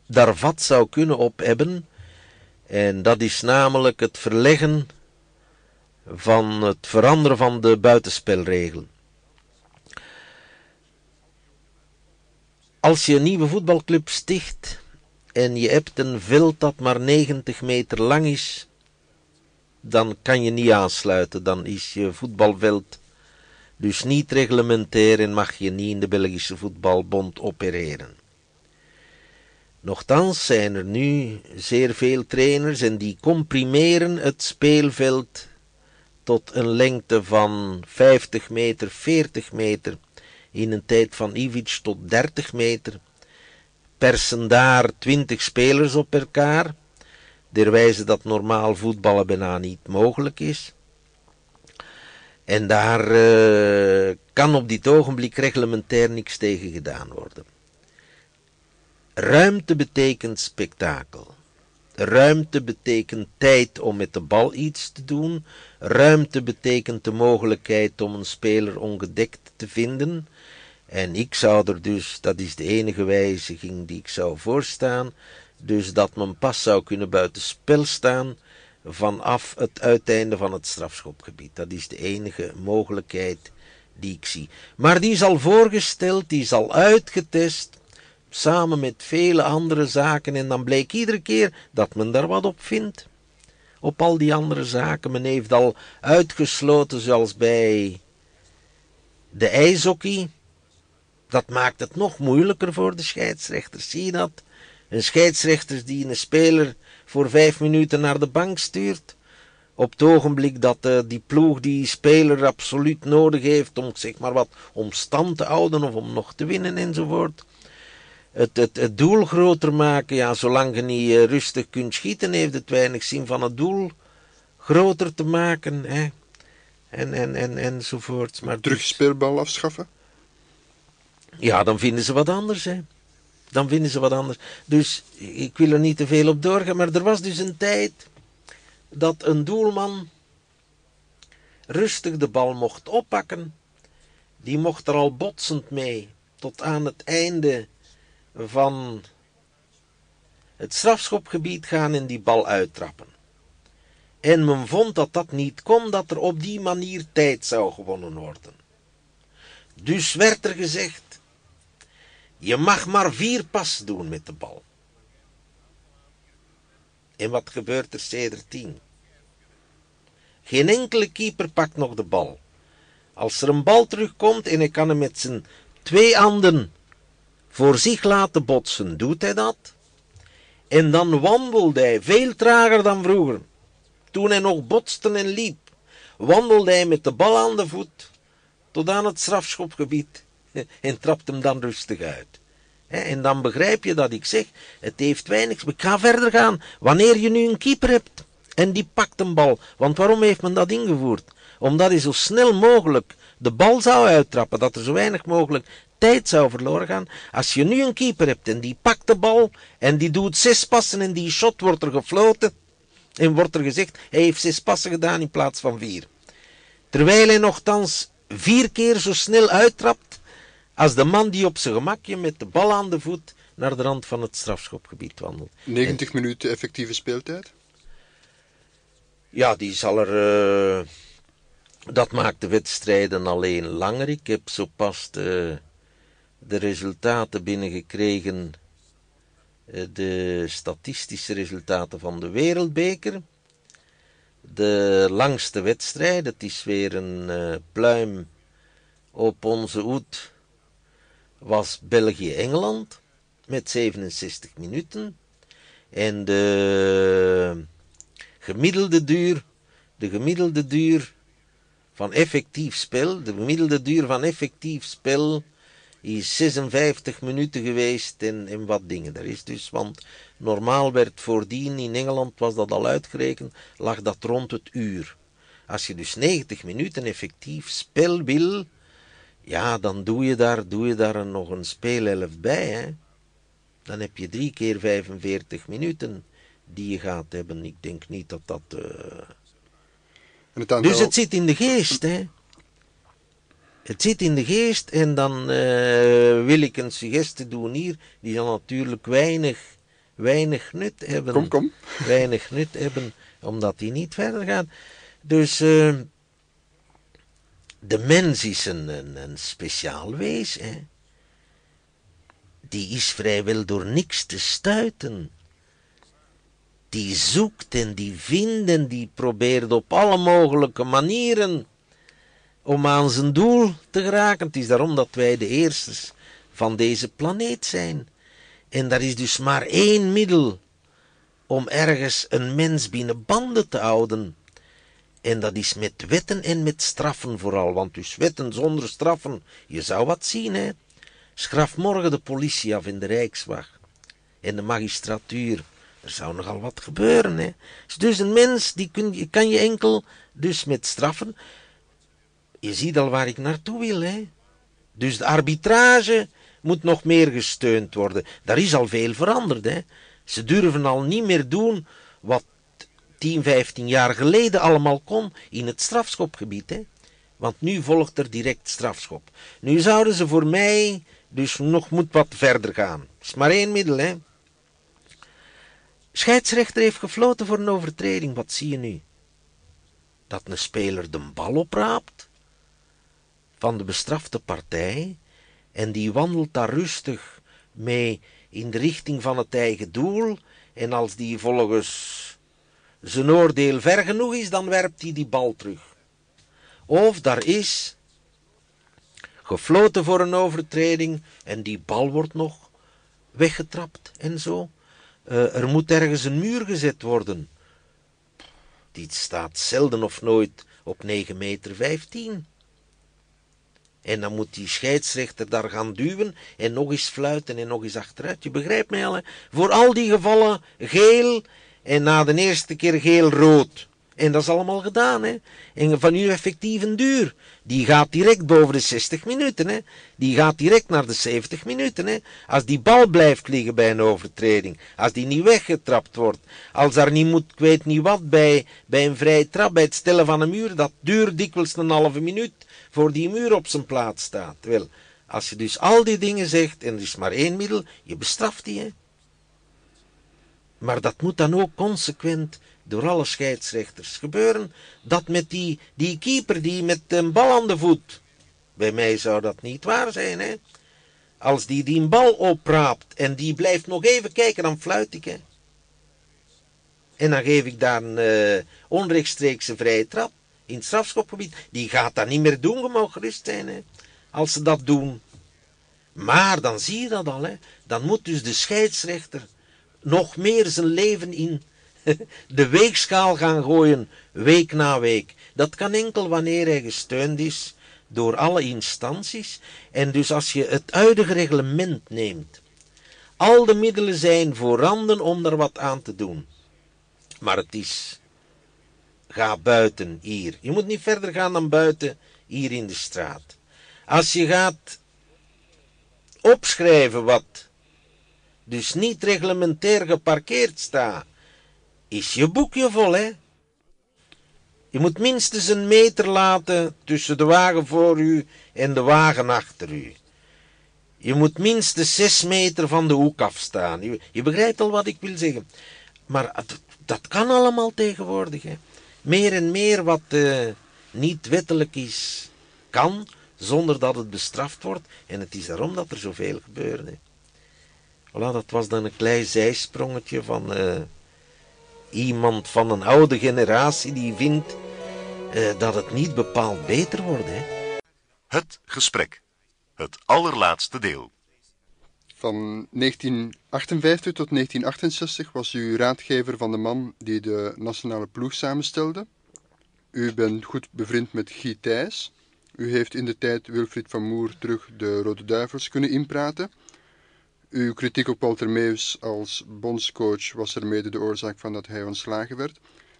daar vat zou kunnen op hebben. En dat is namelijk het verleggen van het veranderen van de buitenspelregel. Als je een nieuwe voetbalclub sticht en je hebt een veld dat maar 90 meter lang is, dan kan je niet aansluiten. Dan is je voetbalveld dus niet reglementair en mag je niet in de Belgische voetbalbond opereren. Nochtans zijn er nu zeer veel trainers en die comprimeren het speelveld tot een lengte van 50 meter, 40 meter, in een tijd van Ivic tot 30 meter, persen daar 20 spelers op elkaar, derwijze dat normaal voetballen bijna niet mogelijk is. En daar uh, kan op dit ogenblik reglementair niks tegen gedaan worden. Ruimte betekent spektakel. Ruimte betekent tijd om met de bal iets te doen. Ruimte betekent de mogelijkheid om een speler ongedekt te vinden. En ik zou er dus, dat is de enige wijziging die ik zou voorstaan, dus dat men pas zou kunnen buiten spel staan vanaf het uiteinde van het strafschopgebied. Dat is de enige mogelijkheid die ik zie. Maar die is al voorgesteld, die is al uitgetest, samen met vele andere zaken, en dan bleek iedere keer dat men daar wat op vindt. Op al die andere zaken. Men heeft al uitgesloten, zoals bij de ijshockey. Dat maakt het nog moeilijker voor de scheidsrechters. Zie je dat? Een scheidsrechter die een speler voor vijf minuten naar de bank stuurt. Op het ogenblik dat uh, die ploeg die speler absoluut nodig heeft om zeg maar wat om stand te houden of om nog te winnen enzovoort. Het, het, het doel groter maken, ja, zolang je niet uh, rustig kunt schieten, heeft het weinig zin van het doel groter te maken. Hè. En, en, en, enzovoort. Maar Terugspeelbal afschaffen? Ja, dan vinden ze wat anders, hè dan vinden ze wat anders. Dus ik wil er niet te veel op doorgaan, maar er was dus een tijd dat een doelman rustig de bal mocht oppakken. Die mocht er al botsend mee tot aan het einde van het strafschopgebied gaan en die bal uittrappen. En men vond dat dat niet kon, dat er op die manier tijd zou gewonnen worden. Dus werd er gezegd, je mag maar vier pas doen met de bal. En wat gebeurt er sedert tien? Geen enkele keeper pakt nog de bal. Als er een bal terugkomt en hij kan hem met zijn twee handen voor zich laten botsen, doet hij dat. En dan wandelde hij veel trager dan vroeger. Toen hij nog botste en liep, wandelde hij met de bal aan de voet tot aan het strafschopgebied en trapt hem dan rustig uit. En dan begrijp je dat ik zeg, het heeft weinig. Ik ga verder gaan. Wanneer je nu een keeper hebt en die pakt een bal, want waarom heeft men dat ingevoerd? Omdat hij zo snel mogelijk de bal zou uittrappen, dat er zo weinig mogelijk tijd zou verloren gaan. Als je nu een keeper hebt en die pakt de bal en die doet zes passen en die shot wordt er gefloten en wordt er gezegd, hij heeft zes passen gedaan in plaats van vier. Terwijl hij nogthans vier keer zo snel uittrapt als de man die op zijn gemakje met de bal aan de voet naar de rand van het strafschopgebied wandelt. 90 minuten effectieve speeltijd? Ja, die zal er. Uh, dat maakt de wedstrijden alleen langer. Ik heb zo pas de, de resultaten binnengekregen. Uh, de statistische resultaten van de Wereldbeker. De langste wedstrijd, het is weer een uh, pluim op onze hoed was België-Engeland met 67 minuten. En de gemiddelde duur, de gemiddelde duur van effectief spel, de gemiddelde duur van effectief spel is 56 minuten geweest en, en wat dingen. Er is dus, want normaal werd voordien in Engeland, was dat al uitgerekend, lag dat rond het uur. Als je dus 90 minuten effectief spel wil, ja, dan doe je daar, doe je daar nog een speelhelft bij. Hè? Dan heb je drie keer 45 minuten die je gaat hebben. Ik denk niet dat dat. Uh... Dus het zit in de geest, hè? Het zit in de geest en dan uh, wil ik een suggestie doen hier, die zal natuurlijk weinig weinig nut hebben. Kom, kom. Weinig nut hebben, omdat die niet verder gaat. Dus uh, de mens is een, een, een speciaal wees. Hè? Die is vrijwel door niks te stuiten. Die zoekt en die vindt en die probeert op alle mogelijke manieren om aan zijn doel te geraken. Het is daarom dat wij de eerstes van deze planeet zijn. En daar is dus maar één middel om ergens een mens binnen banden te houden. En dat is met wetten en met straffen vooral. Want dus wetten zonder straffen, je zou wat zien, hè. Schraf morgen de politie af in de Rijkswacht. En de magistratuur. Er zou nogal wat gebeuren, hè. Dus een mens, die kun, kan je enkel dus met straffen. Je ziet al waar ik naartoe wil, hè. Dus de arbitrage moet nog meer gesteund worden. Daar is al veel veranderd, hè. Ze durven al niet meer doen wat 10, 15 jaar geleden allemaal kon in het strafschopgebied. Hè? Want nu volgt er direct strafschop. Nu zouden ze voor mij dus nog moet wat verder gaan. Is maar één middel, hè. Scheidsrechter heeft gefloten voor een overtreding. Wat zie je nu? Dat een speler de bal opraapt van de bestrafte partij en die wandelt daar rustig mee in de richting van het eigen doel en als die volgens zijn oordeel ver genoeg is, dan werpt hij die bal terug. Of daar is gefloten voor een overtreding en die bal wordt nog weggetrapt en zo. Uh, er moet ergens een muur gezet worden. Die staat zelden of nooit op 9 meter 15. En dan moet die scheidsrechter daar gaan duwen en nog eens fluiten en nog eens achteruit. Je begrijpt mij al, hè? Voor al die gevallen geel en na de eerste keer geel-rood. En dat is allemaal gedaan, hè. En van uw effectieve duur, die gaat direct boven de 60 minuten, hè. Die gaat direct naar de 70 minuten, hè. Als die bal blijft liggen bij een overtreding, als die niet weggetrapt wordt, als daar niet moet, ik weet niet wat, bij, bij een vrije trap, bij het stellen van een muur, dat duurt dikwijls een halve minuut voor die muur op zijn plaats staat. Wel, als je dus al die dingen zegt, en er is maar één middel, je bestraft die, hè. Maar dat moet dan ook consequent door alle scheidsrechters gebeuren. Dat met die, die keeper die met een bal aan de voet. Bij mij zou dat niet waar zijn, hè. Als die die bal opraapt en die blijft nog even kijken, dan fluit ik. En dan geef ik daar een uh, onrechtstreekse vrije trap in het strafschopgebied. Die gaat dat niet meer doen, je mag gerust zijn, hè. Als ze dat doen. Maar dan zie je dat al, hè. Dan moet dus de scheidsrechter nog meer zijn leven in de weegschaal gaan gooien, week na week. Dat kan enkel wanneer hij gesteund is door alle instanties. En dus als je het huidige reglement neemt, al de middelen zijn voorhanden om er wat aan te doen. Maar het is, ga buiten hier. Je moet niet verder gaan dan buiten hier in de straat. Als je gaat opschrijven wat dus niet reglementair geparkeerd staat, is je boekje vol, hè? Je moet minstens een meter laten tussen de wagen voor u en de wagen achter u. Je moet minstens zes meter van de hoek afstaan. Je, je begrijpt al wat ik wil zeggen. Maar dat, dat kan allemaal tegenwoordig. Hè. Meer en meer wat uh, niet wettelijk is, kan, zonder dat het bestraft wordt. En het is daarom dat er zoveel gebeurt. Voilà, dat was dan een klein zijsprongetje van uh, iemand van een oude generatie die vindt uh, dat het niet bepaald beter wordt. Hè? Het gesprek. Het allerlaatste deel. Van 1958 tot 1968 was u raadgever van de man die de nationale ploeg samenstelde. U bent goed bevriend met Guy Thijs. U heeft in de tijd Wilfried van Moer terug de Rode Duivels kunnen inpraten. Uw kritiek op Walter Meus als bondscoach was er mede de oorzaak van dat hij ontslagen werd.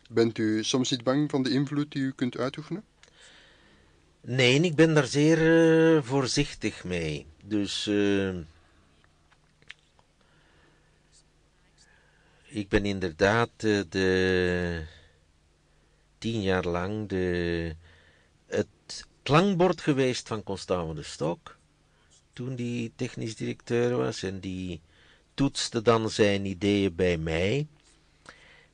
Bent u soms niet bang van de invloed die u kunt uitoefenen? Nee, ik ben daar zeer uh, voorzichtig mee. Dus uh, ik ben inderdaad uh, de tien jaar lang de, het klankbord geweest van Constant van de Stok toen die technisch directeur was en die toetste dan zijn ideeën bij mij.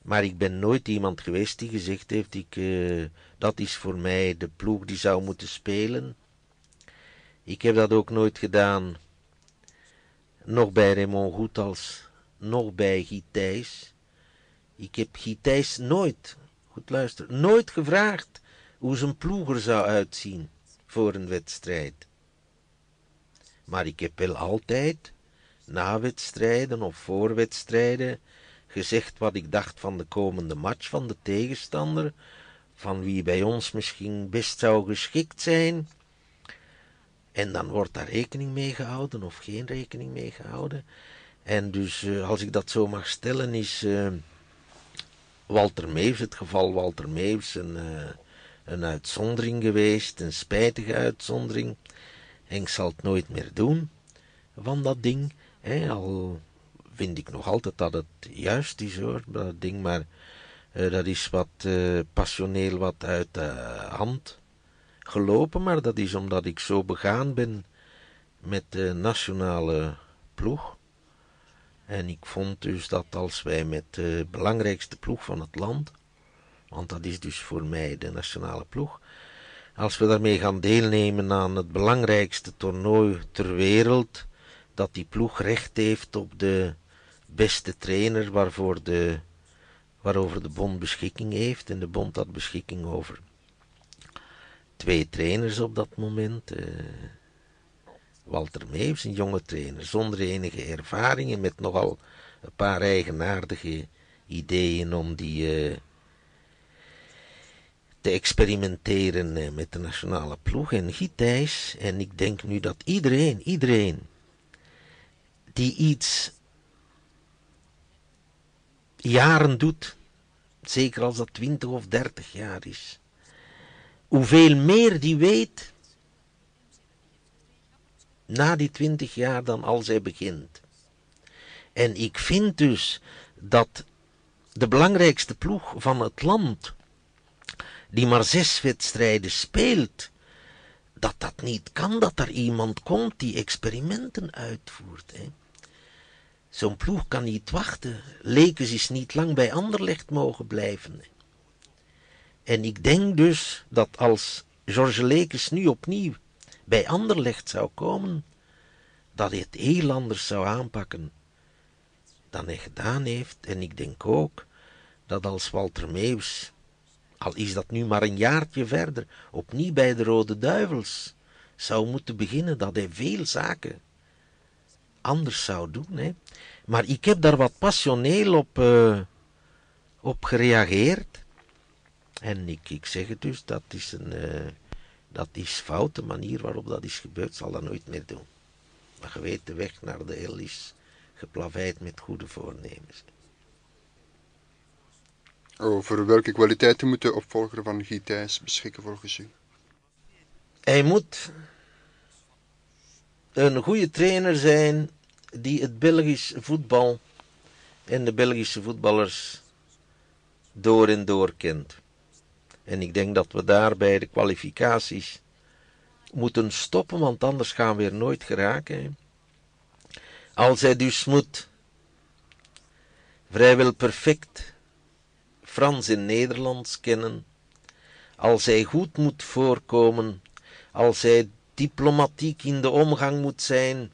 Maar ik ben nooit iemand geweest die gezegd heeft: ik, uh, dat is voor mij de ploeg die zou moeten spelen. Ik heb dat ook nooit gedaan, nog bij Raymond Goethals, nog bij Gitijs. Ik heb Gitijs nooit, goed luisteren, nooit gevraagd hoe zijn ploeg er zou uitzien voor een wedstrijd. Maar ik heb wel altijd, na wedstrijden of voor wedstrijden, gezegd wat ik dacht van de komende match van de tegenstander, van wie bij ons misschien best zou geschikt zijn. En dan wordt daar rekening mee gehouden of geen rekening mee gehouden. En dus, uh, als ik dat zo mag stellen, is uh, Walter Meeuws, het geval Walter Meeuws, een, uh, een uitzondering geweest, een spijtige uitzondering. En ik zal het nooit meer doen van dat ding. Hè, al vind ik nog altijd dat het juist is hoor, dat ding, maar uh, dat is wat uh, passioneel wat uit de hand gelopen, maar dat is omdat ik zo begaan ben met de nationale ploeg. En ik vond dus dat als wij met de belangrijkste ploeg van het land, want dat is dus voor mij de nationale ploeg, als we daarmee gaan deelnemen aan het belangrijkste toernooi ter wereld, dat die ploeg recht heeft op de beste trainer waarvoor de, waarover de bond beschikking heeft. En de bond had beschikking over twee trainers op dat moment. Uh, Walter Meeuws, een jonge trainer, zonder enige ervaring en met nogal een paar eigenaardige ideeën om die uh, te experimenteren uh, met de nationale ploeg. En Giet en ik denk nu dat iedereen, iedereen die iets jaren doet, zeker als dat 20 of 30 jaar is, hoeveel meer die weet na die 20 jaar dan als hij begint. En ik vind dus dat de belangrijkste ploeg van het land, die maar zes wedstrijden speelt, dat dat niet kan, dat er iemand komt die experimenten uitvoert. Zo'n ploeg kan niet wachten. Lekens is niet lang bij Anderlecht mogen blijven. En ik denk dus dat als George Lekens nu opnieuw bij Anderlecht zou komen, dat hij het heel anders zou aanpakken dan hij gedaan heeft. En ik denk ook dat als Walter Meeuws, al is dat nu maar een jaartje verder, opnieuw bij de Rode Duivels zou moeten beginnen, dat hij veel zaken anders zou doen. Hè. Maar ik heb daar wat passioneel op, uh, op gereageerd. En ik, ik zeg het dus, dat is een uh, dat is fout. De manier waarop dat is gebeurd, zal dat nooit meer doen. Maar je weet, de weg naar de hel is geplaveid met goede voornemens. Over welke kwaliteiten moet de opvolger van Gietijs beschikken volgens u? Hij moet een goede trainer zijn die het Belgisch voetbal en de Belgische voetballers door en door kent. En ik denk dat we daar bij de kwalificaties moeten stoppen, want anders gaan we er nooit geraken. Als hij dus moet vrijwel perfect Frans en Nederlands kennen, als hij goed moet voorkomen, als hij diplomatiek in de omgang moet zijn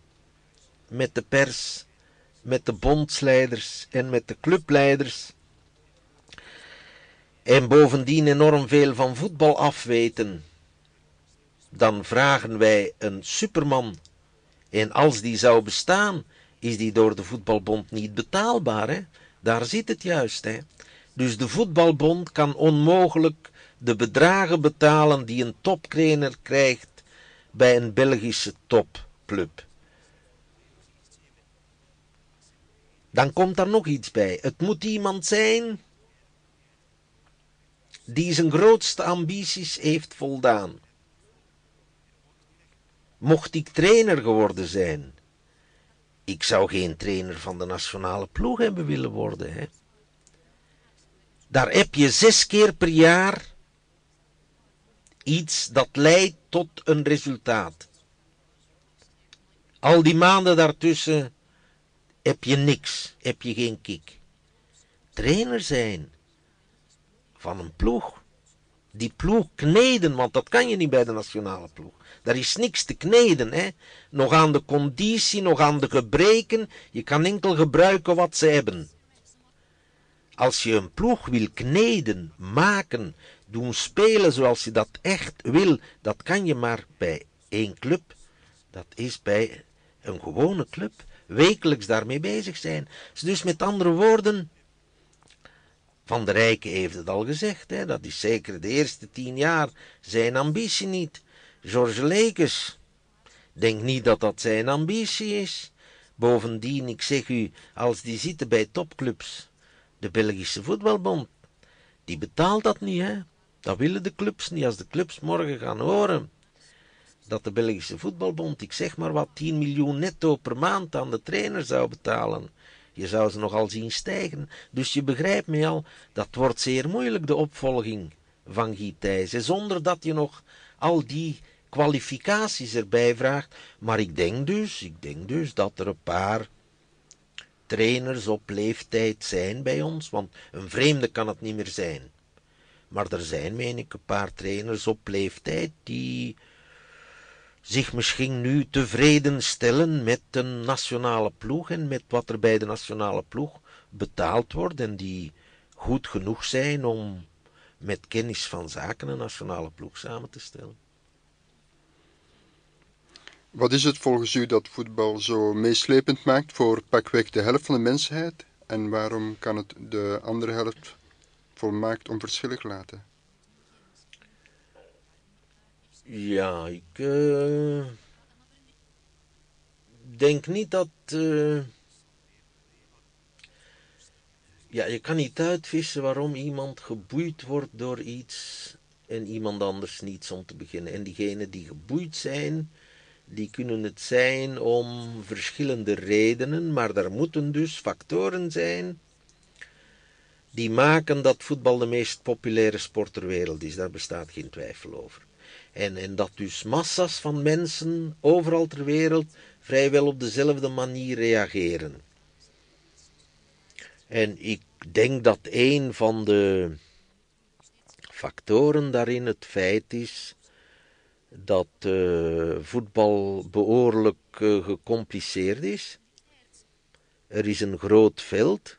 met de pers, met de bondsleiders en met de clubleiders. En bovendien enorm veel van voetbal afweten. Dan vragen wij een superman. En als die zou bestaan, is die door de voetbalbond niet betaalbaar. Hè? Daar zit het juist. Hè? Dus de voetbalbond kan onmogelijk de bedragen betalen die een toptrainer krijgt bij een Belgische topclub. Dan komt daar nog iets bij. Het moet iemand zijn die zijn grootste ambities heeft voldaan. Mocht ik trainer geworden zijn, ik zou geen trainer van de nationale ploeg hebben willen worden. Hè? Daar heb je zes keer per jaar iets dat leidt tot een resultaat. Al die maanden daartussen heb je niks, heb je geen kick. Trainer zijn van een ploeg. Die ploeg kneden, want dat kan je niet bij de nationale ploeg. Daar is niks te kneden, hè. Nog aan de conditie, nog aan de gebreken. Je kan enkel gebruiken wat ze hebben. Als je een ploeg wil kneden, maken, doen spelen zoals je dat echt wil, dat kan je maar bij één club. Dat is bij een gewone club. Wekelijks daarmee bezig zijn. Dus met andere woorden, Van de Rijken heeft het al gezegd, hè, dat is zeker de eerste tien jaar zijn ambitie niet. George Lekes, denk niet dat dat zijn ambitie is. Bovendien, ik zeg u, als die zitten bij topclubs, de Belgische Voetbalbond, die betaalt dat niet, hè. Dat willen de clubs niet. Als de clubs morgen gaan horen dat de Belgische Voetbalbond, ik zeg maar wat, 10 miljoen netto per maand aan de trainer zou betalen, je zou ze nogal zien stijgen. Dus je begrijpt me al, dat wordt zeer moeilijk, de opvolging van Guy Thijssen, zonder dat je nog al die kwalificaties erbij vraagt. Maar ik denk dus, ik denk dus dat er een paar trainers op leeftijd zijn bij ons, want een vreemde kan het niet meer zijn. Maar er zijn, meen ik, een paar trainers op leeftijd die zich misschien nu tevreden stellen met een nationale ploeg en met wat er bij de nationale ploeg betaald wordt en die goed genoeg zijn om met kennis van zaken een nationale ploeg samen te stellen. Wat is het volgens u dat voetbal zo meeslepend maakt voor pakweg de helft van de mensheid? En waarom kan het de andere helft volmaakt onverschillig laten? Ja, ik uh, denk niet dat. Uh, ja, je kan niet uitvissen waarom iemand geboeid wordt door iets en iemand anders niets om te beginnen. En diegenen die geboeid zijn, die kunnen het zijn om verschillende redenen, maar er moeten dus factoren zijn die maken dat voetbal de meest populaire sport ter wereld is. Daar bestaat geen twijfel over. En, en dat dus massa's van mensen overal ter wereld vrijwel op dezelfde manier reageren. En ik denk dat een van de factoren daarin het feit is dat uh, voetbal behoorlijk uh, gecompliceerd is. Er is een groot veld.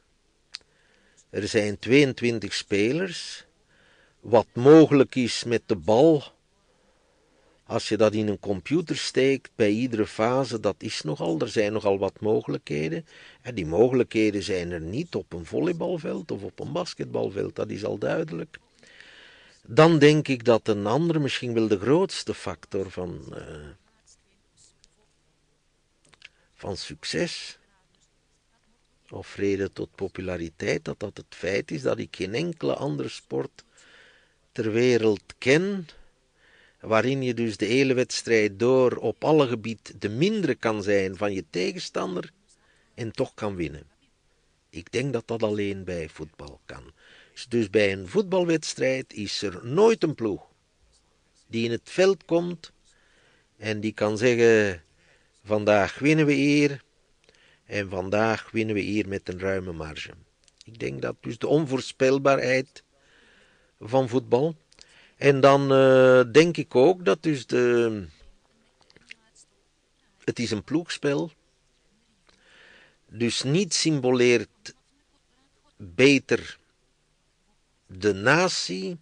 Er zijn 22 spelers. Wat mogelijk is met de bal, als je dat in een computer steekt, bij iedere fase, dat is nogal, er zijn nogal wat mogelijkheden. En die mogelijkheden zijn er niet op een volleybalveld of op een basketbalveld, dat is al duidelijk. Dan denk ik dat een andere, misschien wel de grootste factor van, uh, van succes of reden tot populariteit, dat dat het feit is dat ik geen enkele andere sport ter wereld ken, waarin je dus de hele wedstrijd door op alle gebied de mindere kan zijn van je tegenstander en toch kan winnen. Ik denk dat dat alleen bij voetbal kan. Dus bij een voetbalwedstrijd is er nooit een ploeg die in het veld komt en die kan zeggen: Vandaag winnen we hier en vandaag winnen we hier met een ruime marge. Ik denk dat dus de onvoorspelbaarheid van voetbal. En dan uh, denk ik ook dat dus de. Het is een ploegspel. Dus niet symboleert beter de natie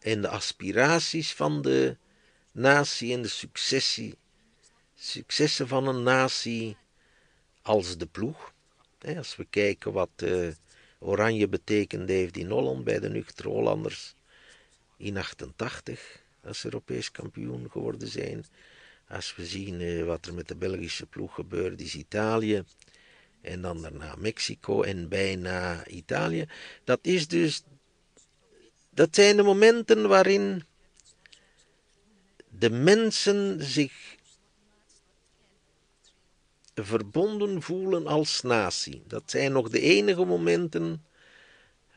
en de aspiraties van de natie en de successie, successen van een natie als de ploeg. Als we kijken wat uh, Oranje betekend heeft in Holland bij de nuchtere Hollanders in 88, als Europees kampioen geworden zijn. Als we zien uh, wat er met de Belgische ploeg gebeurt, is Italië. En dan daarna Mexico en bijna Italië. Dat is dus. Dat zijn de momenten waarin de mensen zich verbonden voelen als natie. Dat zijn nog de enige momenten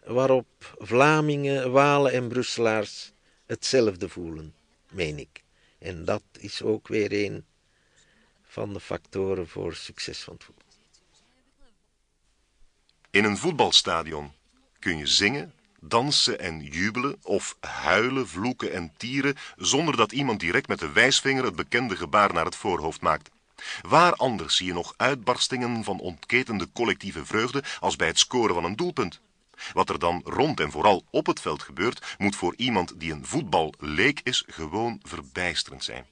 waarop Vlamingen, Walen en Brusselaars hetzelfde voelen, meen ik. En dat is ook weer een van de factoren voor succes van het voetbal. In een voetbalstadion kun je zingen, dansen en jubelen of huilen, vloeken en tieren zonder dat iemand direct met de wijsvinger het bekende gebaar naar het voorhoofd maakt. Waar anders zie je nog uitbarstingen van ontketende collectieve vreugde als bij het scoren van een doelpunt? Wat er dan rond en vooral op het veld gebeurt, moet voor iemand die een voetballeek is gewoon verbijsterend zijn.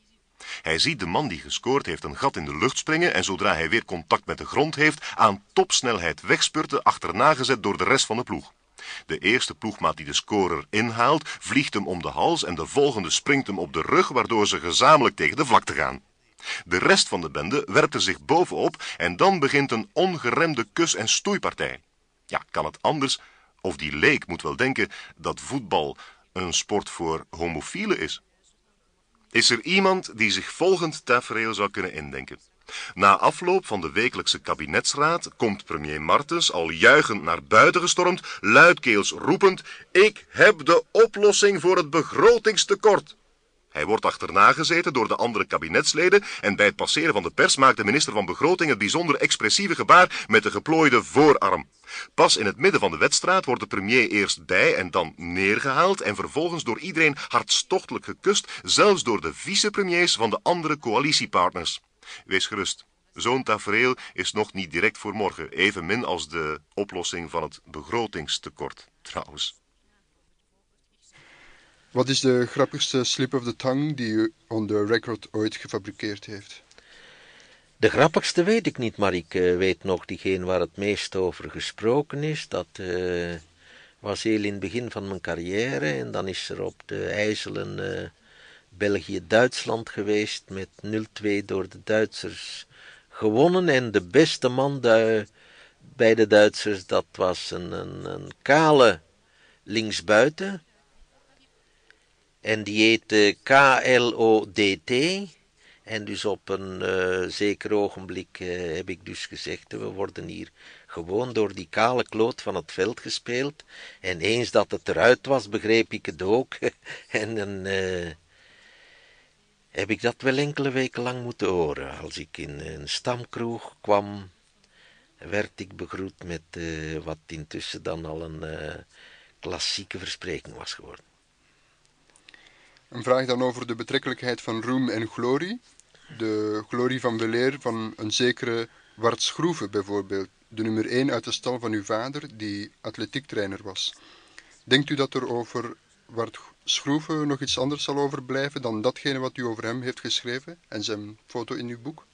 Hij ziet de man die gescoord heeft een gat in de lucht springen en zodra hij weer contact met de grond heeft, aan topsnelheid wegspurten, achterna gezet door de rest van de ploeg. De eerste ploegmaat die de scorer inhaalt, vliegt hem om de hals en de volgende springt hem op de rug, waardoor ze gezamenlijk tegen de vlakte gaan. De rest van de bende werpt er zich bovenop en dan begint een ongeremde kus- en stoeipartij. Ja, kan het anders? Of die leek moet wel denken dat voetbal een sport voor homofielen is. Is er iemand die zich volgend tafereel zou kunnen indenken? Na afloop van de wekelijkse kabinetsraad komt premier Martens al juichend naar buiten gestormd, luidkeels roepend, ik heb de oplossing voor het begrotingstekort. Hij wordt achterna gezeten door de andere kabinetsleden en bij het passeren van de pers maakt de minister van Begroting het bijzonder expressieve gebaar met de geplooide voorarm. Pas in het midden van de wedstrijd wordt de premier eerst bij en dan neergehaald en vervolgens door iedereen hartstochtelijk gekust, zelfs door de vicepremiers van de andere coalitiepartners. Wees gerust. Zo'n tafereel is nog niet direct voor morgen, evenmin als de oplossing van het begrotingstekort, trouwens. Wat is de grappigste slip of the tongue die u on the record ooit gefabriceerd heeft? De grappigste weet ik niet, maar ik uh, weet nog diegene waar het meest over gesproken is. Dat uh, was heel in het begin van mijn carrière en dan is er op de IJzelen uh, België-Duitsland geweest met 0-2 door de Duitsers gewonnen. En de beste man bij de Duitsers, dat was een, een, een kale linksbuiten. En die heette KLODT. En dus op een uh, zeker ogenblik uh, heb ik dus gezegd, we worden hier gewoon door die kale kloot van het veld gespeeld. En eens dat het eruit was, begreep ik het ook. en dan heb ik dat wel enkele weken lang moeten horen. Als ik in een stamkroeg kwam, werd ik begroet met wat intussen dan al een klassieke verspreking was geworden. Een vraag dan over de betrekkelijkheid van roem en glorie. De glorie van weleer van een zekere Wart Schroeven bijvoorbeeld, de nummer 1 uit de stal van uw vader, die atletiektrainer was. Denkt u dat er over Wart Schroeven nog iets anders zal overblijven dan datgene wat u over hem heeft geschreven en zijn foto in uw boek?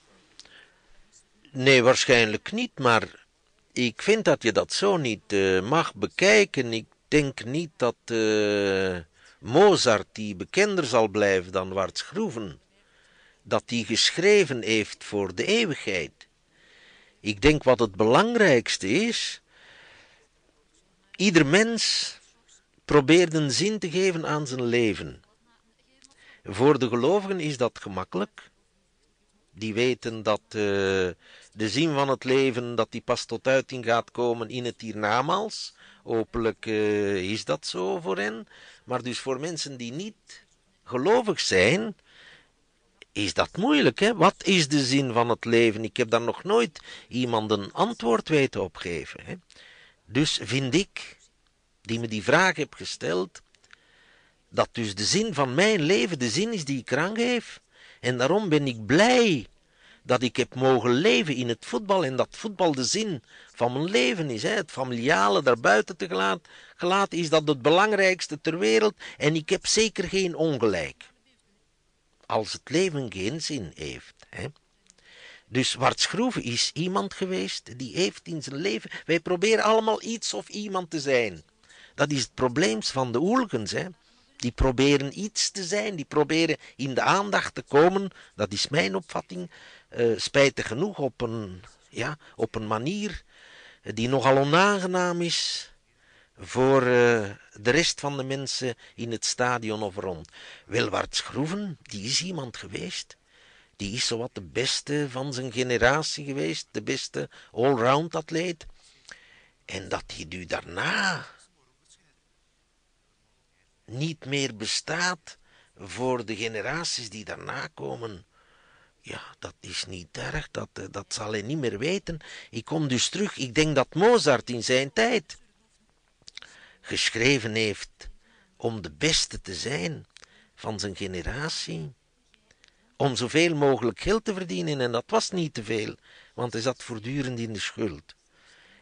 Nee, waarschijnlijk niet, maar ik vind dat je dat zo niet uh, mag bekijken. Ik denk niet dat... Uh Mozart, die bekender zal blijven dan Wart Schroeven, dat die geschreven heeft voor de eeuwigheid. Ik denk wat het belangrijkste is, ieder mens probeert een zin te geven aan zijn leven. Voor de gelovigen is dat gemakkelijk. Die weten dat uh, de zin van het leven, dat die pas tot uiting gaat komen in het hiernamaals. Hopelijk uh, is dat zo voor hen. Maar dus voor mensen die niet gelovig zijn, is dat moeilijk. Hè? Wat is de zin van het leven? Ik heb daar nog nooit iemand een antwoord weten op geven. Hè? Dus vind ik, die me die vraag heb gesteld, dat dus de zin van mijn leven de zin is die ik eraan geef. En daarom ben ik blij dat ik heb mogen leven in het voetbal en dat voetbal de zin van mijn leven is. Hè. Het familiale daarbuiten te is dat het belangrijkste ter wereld en ik heb zeker geen ongelijk. Als het leven geen zin heeft. Hè. Dus Wart Schroeven is iemand geweest die heeft in zijn leven... Wij proberen allemaal iets of iemand te zijn. Dat is het probleem van de hooligans, hè. Die proberen iets te zijn, die proberen in de aandacht te komen, dat is mijn opvatting, uh, spijtig genoeg op een, ja, op een manier die nogal onaangenaam is voor uh, de rest van de mensen in het stadion of rond. Welwaart Schroeven, die is iemand geweest. Die is zowat de beste van zijn generatie geweest, de beste allround atleet. En dat hij nu daarna niet meer bestaat voor de generaties die daarna komen Ja, dat is niet erg, dat, eh, dat zal hij niet meer weten. Ik kom dus terug, ik denk dat Mozart in zijn tijd geschreven heeft om de beste te zijn van zijn generatie. Om zoveel mogelijk geld te verdienen, en dat was niet te veel, want hij zat voortdurend in de schuld.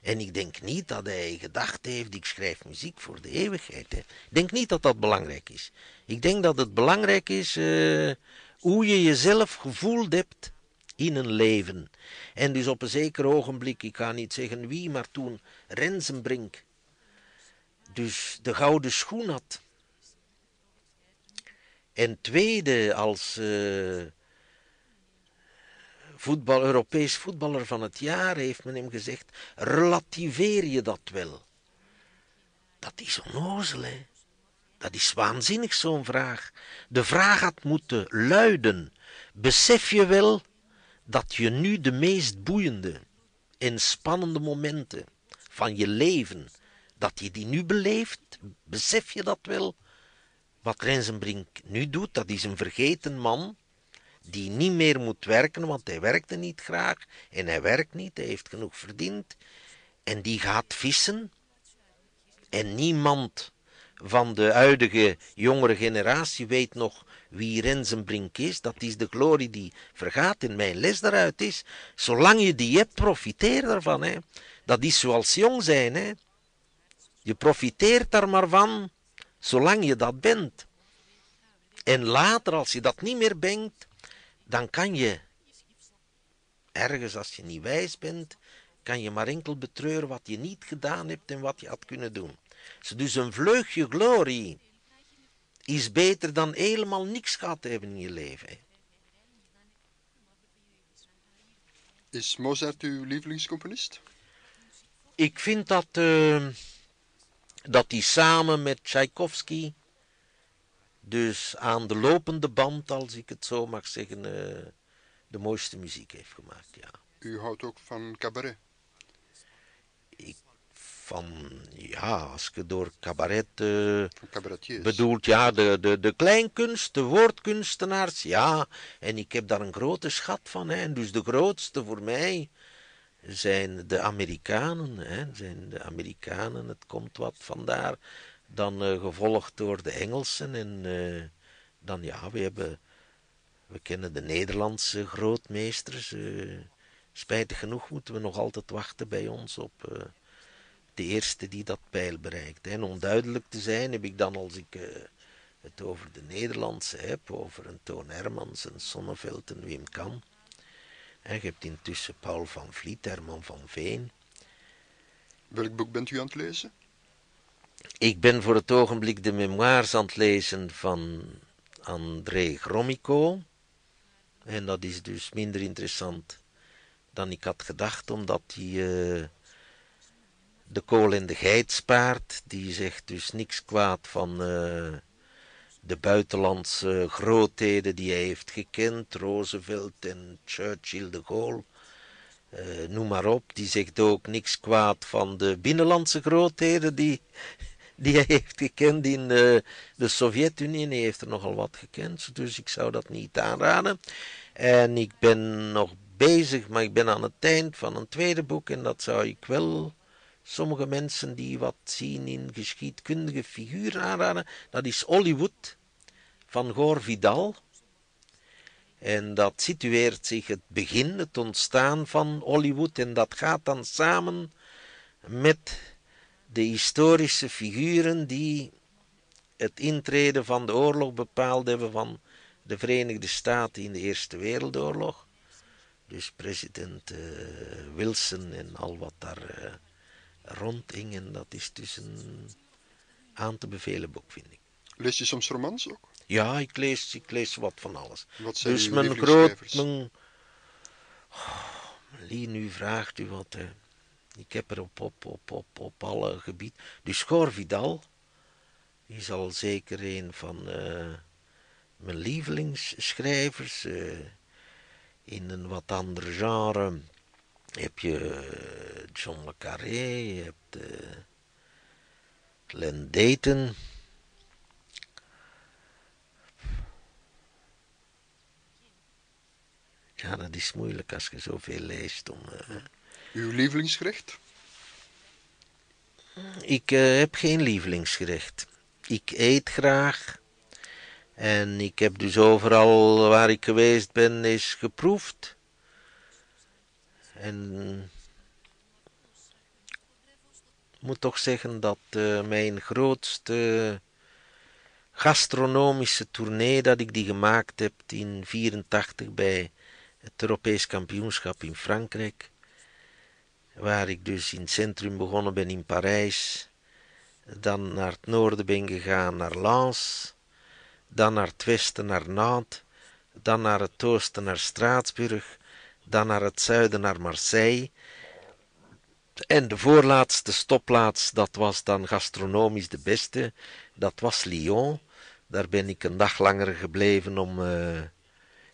En ik denk niet dat hij gedacht heeft, ik schrijf muziek voor de eeuwigheid. Ik denk niet dat dat belangrijk is. Ik denk dat het belangrijk is uh, hoe je jezelf gevoeld hebt in een leven. En dus op een zeker ogenblik, ik ga niet zeggen wie, maar toen Rensenbrink dus de gouden schoen had. En tweede als uh, voetbal, Europees voetballer van het jaar heeft men hem gezegd, relativeer je dat wel? Dat is onnozel, hè? Dat is waanzinnig, zo'n vraag. De vraag had moeten luiden, besef je wel dat je nu de meest boeiende en spannende momenten van je leven, dat je die nu beleeft, besef je dat wel? Wat Rensenbrink nu doet, dat is een vergeten man, die niet meer moet werken, want hij werkte niet graag en hij werkt niet, hij heeft genoeg verdiend. En die gaat vissen. En niemand van de huidige jongere generatie weet nog wie Rensenbrink is. Dat is de glorie die vergaat in mijn les daaruit is. Zolang je die hebt, profiteer daarvan. Hè. Dat is zoals jong zijn. Hè. Je profiteert daar maar van, zolang je dat bent. En later, als je dat niet meer bent, dan kan je ergens, als je niet wijs bent, kan je maar enkel betreuren wat je niet gedaan hebt en wat je had kunnen doen. Dus een vleugje glorie is beter dan helemaal niks gehad hebben in je leven. Is Mozart uw lievelingscomponist? Ik vind dat, uh, dat hij samen met Tchaikovsky dus aan de lopende band, als ik het zo mag zeggen, uh, de mooiste muziek heeft gemaakt, ja. U houdt ook van cabaret? Ik van, ja, als je door cabaret uh, bedoelt, ja, de, de, de kleinkunst, de woordkunstenaars, ja. En ik heb daar een grote schat van, hè. En dus de grootste voor mij zijn de Amerikanen, hè. Zijn de Amerikanen, het komt wat vandaar dan uh, gevolgd door de Engelsen en uh, dan ja, we hebben, we kennen de Nederlandse grootmeesters. Uh, spijtig genoeg moeten we nog altijd wachten bij ons op de eerste die dat pijl bereikt. En om duidelijk te zijn heb ik dan als ik het over de Nederlandse heb, over een Toon Hermans, een Sonneveld, een Wim Kan. Je hebt intussen Paul van Vliet, Herman van Veen. Welk boek bent u aan het lezen? Ik ben voor het ogenblik de memoires aan het lezen van André Gromyko. En dat is dus minder interessant dan ik had gedacht, omdat hij uh, de kool en de geit spaart. Die zegt dus niks kwaad van uh, de buitenlandse grootheden die hij heeft gekend, Roosevelt en Churchill de Gaulle. Uh, noem maar op, die zegt ook niks kwaad van de binnenlandse grootheden die die hij heeft gekend in de, de Sovjet-Unie. Hij heeft er nogal wat gekend, dus ik zou dat niet aanraden. En ik ben nog bezig, maar ik ben aan het eind van een tweede boek en dat zou ik wel sommige mensen die wat zien in geschiedkundige figuren aanraden. Dat is Hollywood van Gore Vidal. En dat situeert zich het begin, het ontstaan van Hollywood. En dat gaat dan samen met de historische figuren die het intreden van de oorlog bepaald hebben van de Verenigde Staten in de Eerste Wereldoorlog. Dus president uh, Wilson en al wat daar uh, rondhing. En dat is dus een aan te bevelen boek, vind ik. Lees je soms romans ook? Ja, ik lees, ik lees wat van alles. Wat zijn dus mijn groot... Mijn... Oh, nu vraagt u wat... Hè. Ik heb er op, op, op, op, op alle gebieden. Dus Cor Vidal is al zeker een van uh, mijn lievelingsschrijvers. Uh, in een wat ander genre heb je uh, John le Carré, je hebt Len Dayton. Ja, dat is moeilijk als je zoveel leest. Om, uh... Uw lievelingsgerecht? Ik uh, heb geen lievelingsgerecht. Ik eet graag. En ik heb dus overal waar ik geweest ben, is geproefd. En ik moet toch zeggen dat uh, mijn grootste gastronomische tournee dat ik die gemaakt heb in 84 bij het Europees kampioenschap in Frankrijk, waar ik dus in het centrum begonnen ben in Parijs, dan naar het noorden ben gegaan naar Lens, dan naar het westen naar Nantes, dan naar het oosten naar Straatsburg, dan naar het zuiden naar Marseille. En de voorlaatste stopplaats, dat was dan gastronomisch de beste, dat was Lyon. Daar ben ik een dag langer gebleven om uh,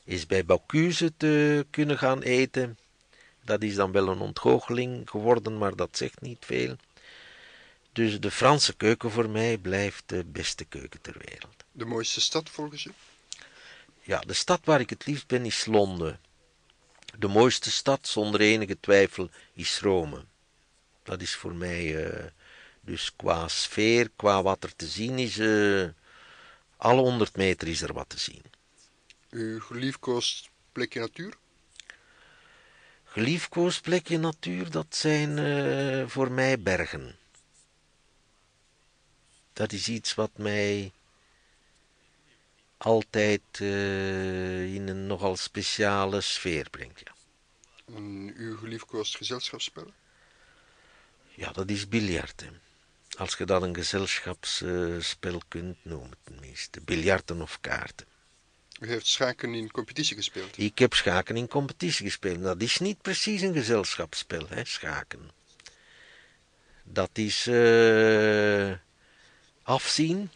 eens bij Bocuse te kunnen gaan eten. Dat is dan wel een ontgoocheling geworden, maar dat zegt niet veel. Dus de Franse keuken voor mij blijft de beste keuken ter wereld. De mooiste stad volgens u? Ja, de stad waar ik het liefst ben is Londen. De mooiste stad, zonder enige twijfel, is Rome. Dat is voor mij, uh, dus qua sfeer, qua wat er te zien is, uh, alle 100 meter is er wat te zien. Uw geliefkoosd plekje natuur? Geliefkoosd plekje natuur, dat zijn uh, voor mij bergen. Dat is iets wat mij altijd uh, in een nogal speciale sfeer brengt. Ja. En uw geliefkoosd gezelschapsspel? Ja, dat is biljarten. Als je dat een gezelschapsspel kunt noemen, tenminste. Biljarten of kaarten. U heeft schaken in competitie gespeeld? Ik heb schaken in competitie gespeeld. Dat is niet precies een gezelschapsspel, hè, schaken. Dat is uh, afzien,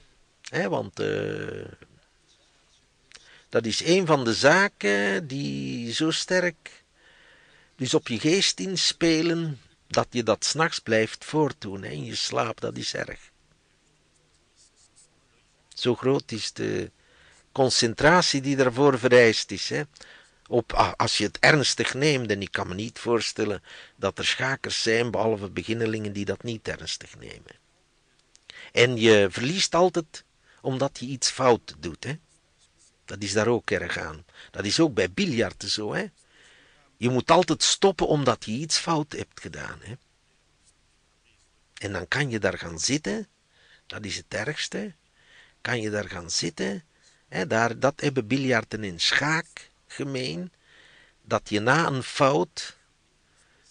hè, want uh, dat is een van de zaken die zo sterk dus op je geest inspelen dat je dat s'nachts blijft voortdoen in je slaap, dat is erg. Zo groot is de concentratie die daarvoor vereist is. Hè. Op, als je het ernstig neemt, en ik kan me niet voorstellen dat er schakers zijn, behalve beginnelingen, die dat niet ernstig nemen. En je verliest altijd omdat je iets fout doet. Hè. Dat is daar ook erg aan. Dat is ook bij biljarten zo. Hè. Je moet altijd stoppen omdat je iets fout hebt gedaan. Hè. En dan kan je daar gaan zitten. Dat is het ergste. Kan je daar gaan zitten. Daar, dat hebben biljarten in schaak gemeen. Dat je na een fout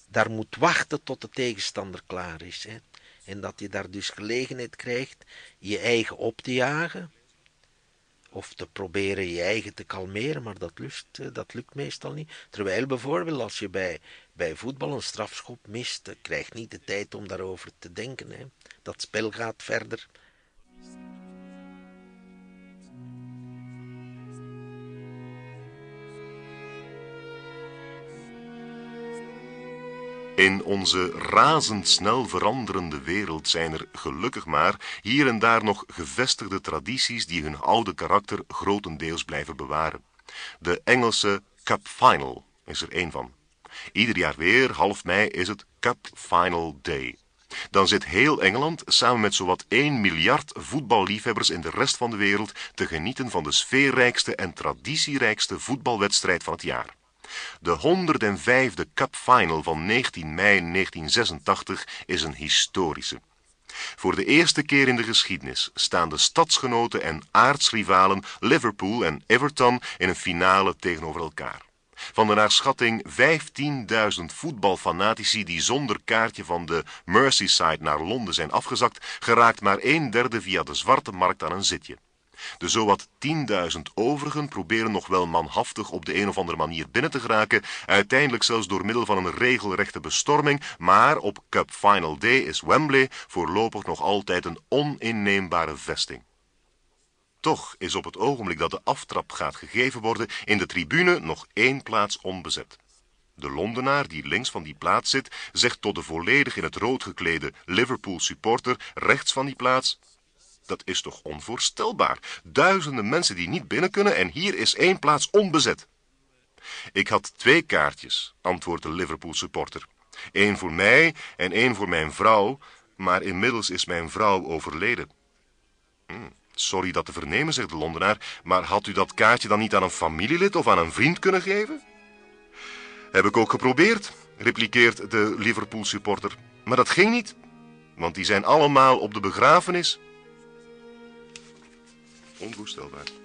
daar moet wachten tot de tegenstander klaar is. Hè. En dat je daar dus gelegenheid krijgt je eigen op te jagen of te proberen je eigen te kalmeren, maar dat, eh, dat lukt meestal niet. Terwijl bijvoorbeeld als je bij, bij voetbal een strafschop mist, eh, krijg niet de tijd om daarover te denken. Hè. Dat spel gaat verder. In onze razendsnel veranderende wereld zijn er gelukkig maar hier en daar nog gevestigde tradities die hun oude karakter grotendeels blijven bewaren. De Engelse Cup Final is er één van. Ieder jaar weer, half mei, is het Cup Final Day. Dan zit heel Engeland samen met zowat 1 miljard voetballiefhebbers in de rest van de wereld te genieten van de sfeerrijkste en traditierijkste voetbalwedstrijd van het jaar. De 105e Cup Final van 19 mei 1986 is een historische. Voor de eerste keer in de geschiedenis staan de stadsgenoten en aardsrivalen Liverpool en Everton in een finale tegenover elkaar. Van de naar schatting 15.000 voetbalfanatici die zonder kaartje van de Merseyside naar Londen zijn afgezakt, geraakt maar een derde via de zwarte markt aan een zitje. De zowat 10.000 overigen proberen nog wel manhaftig op de een of andere manier binnen te geraken, uiteindelijk zelfs door middel van een regelrechte bestorming, maar op Cup Final Day is Wembley voorlopig nog altijd een oninneembare vesting. Toch is op het ogenblik dat de aftrap gaat gegeven worden in de tribune nog één plaats onbezet. De Londenaar die links van die plaats zit, zegt tot de volledig in het rood geklede Liverpool supporter rechts van die plaats dat is toch onvoorstelbaar. Duizenden mensen die niet binnen kunnen en hier is één plaats onbezet. Ik had twee kaartjes, antwoordt de Liverpool supporter. Eén voor mij en één voor mijn vrouw, maar inmiddels is mijn vrouw overleden. Hm, sorry dat te vernemen, zegt de Londenaar, maar had u dat kaartje dan niet aan een familielid of aan een vriend kunnen geven? Heb ik ook geprobeerd, replikeert de Liverpool supporter, maar dat ging niet, want die zijn allemaal op de begrafenis. Onvoorstelbaar.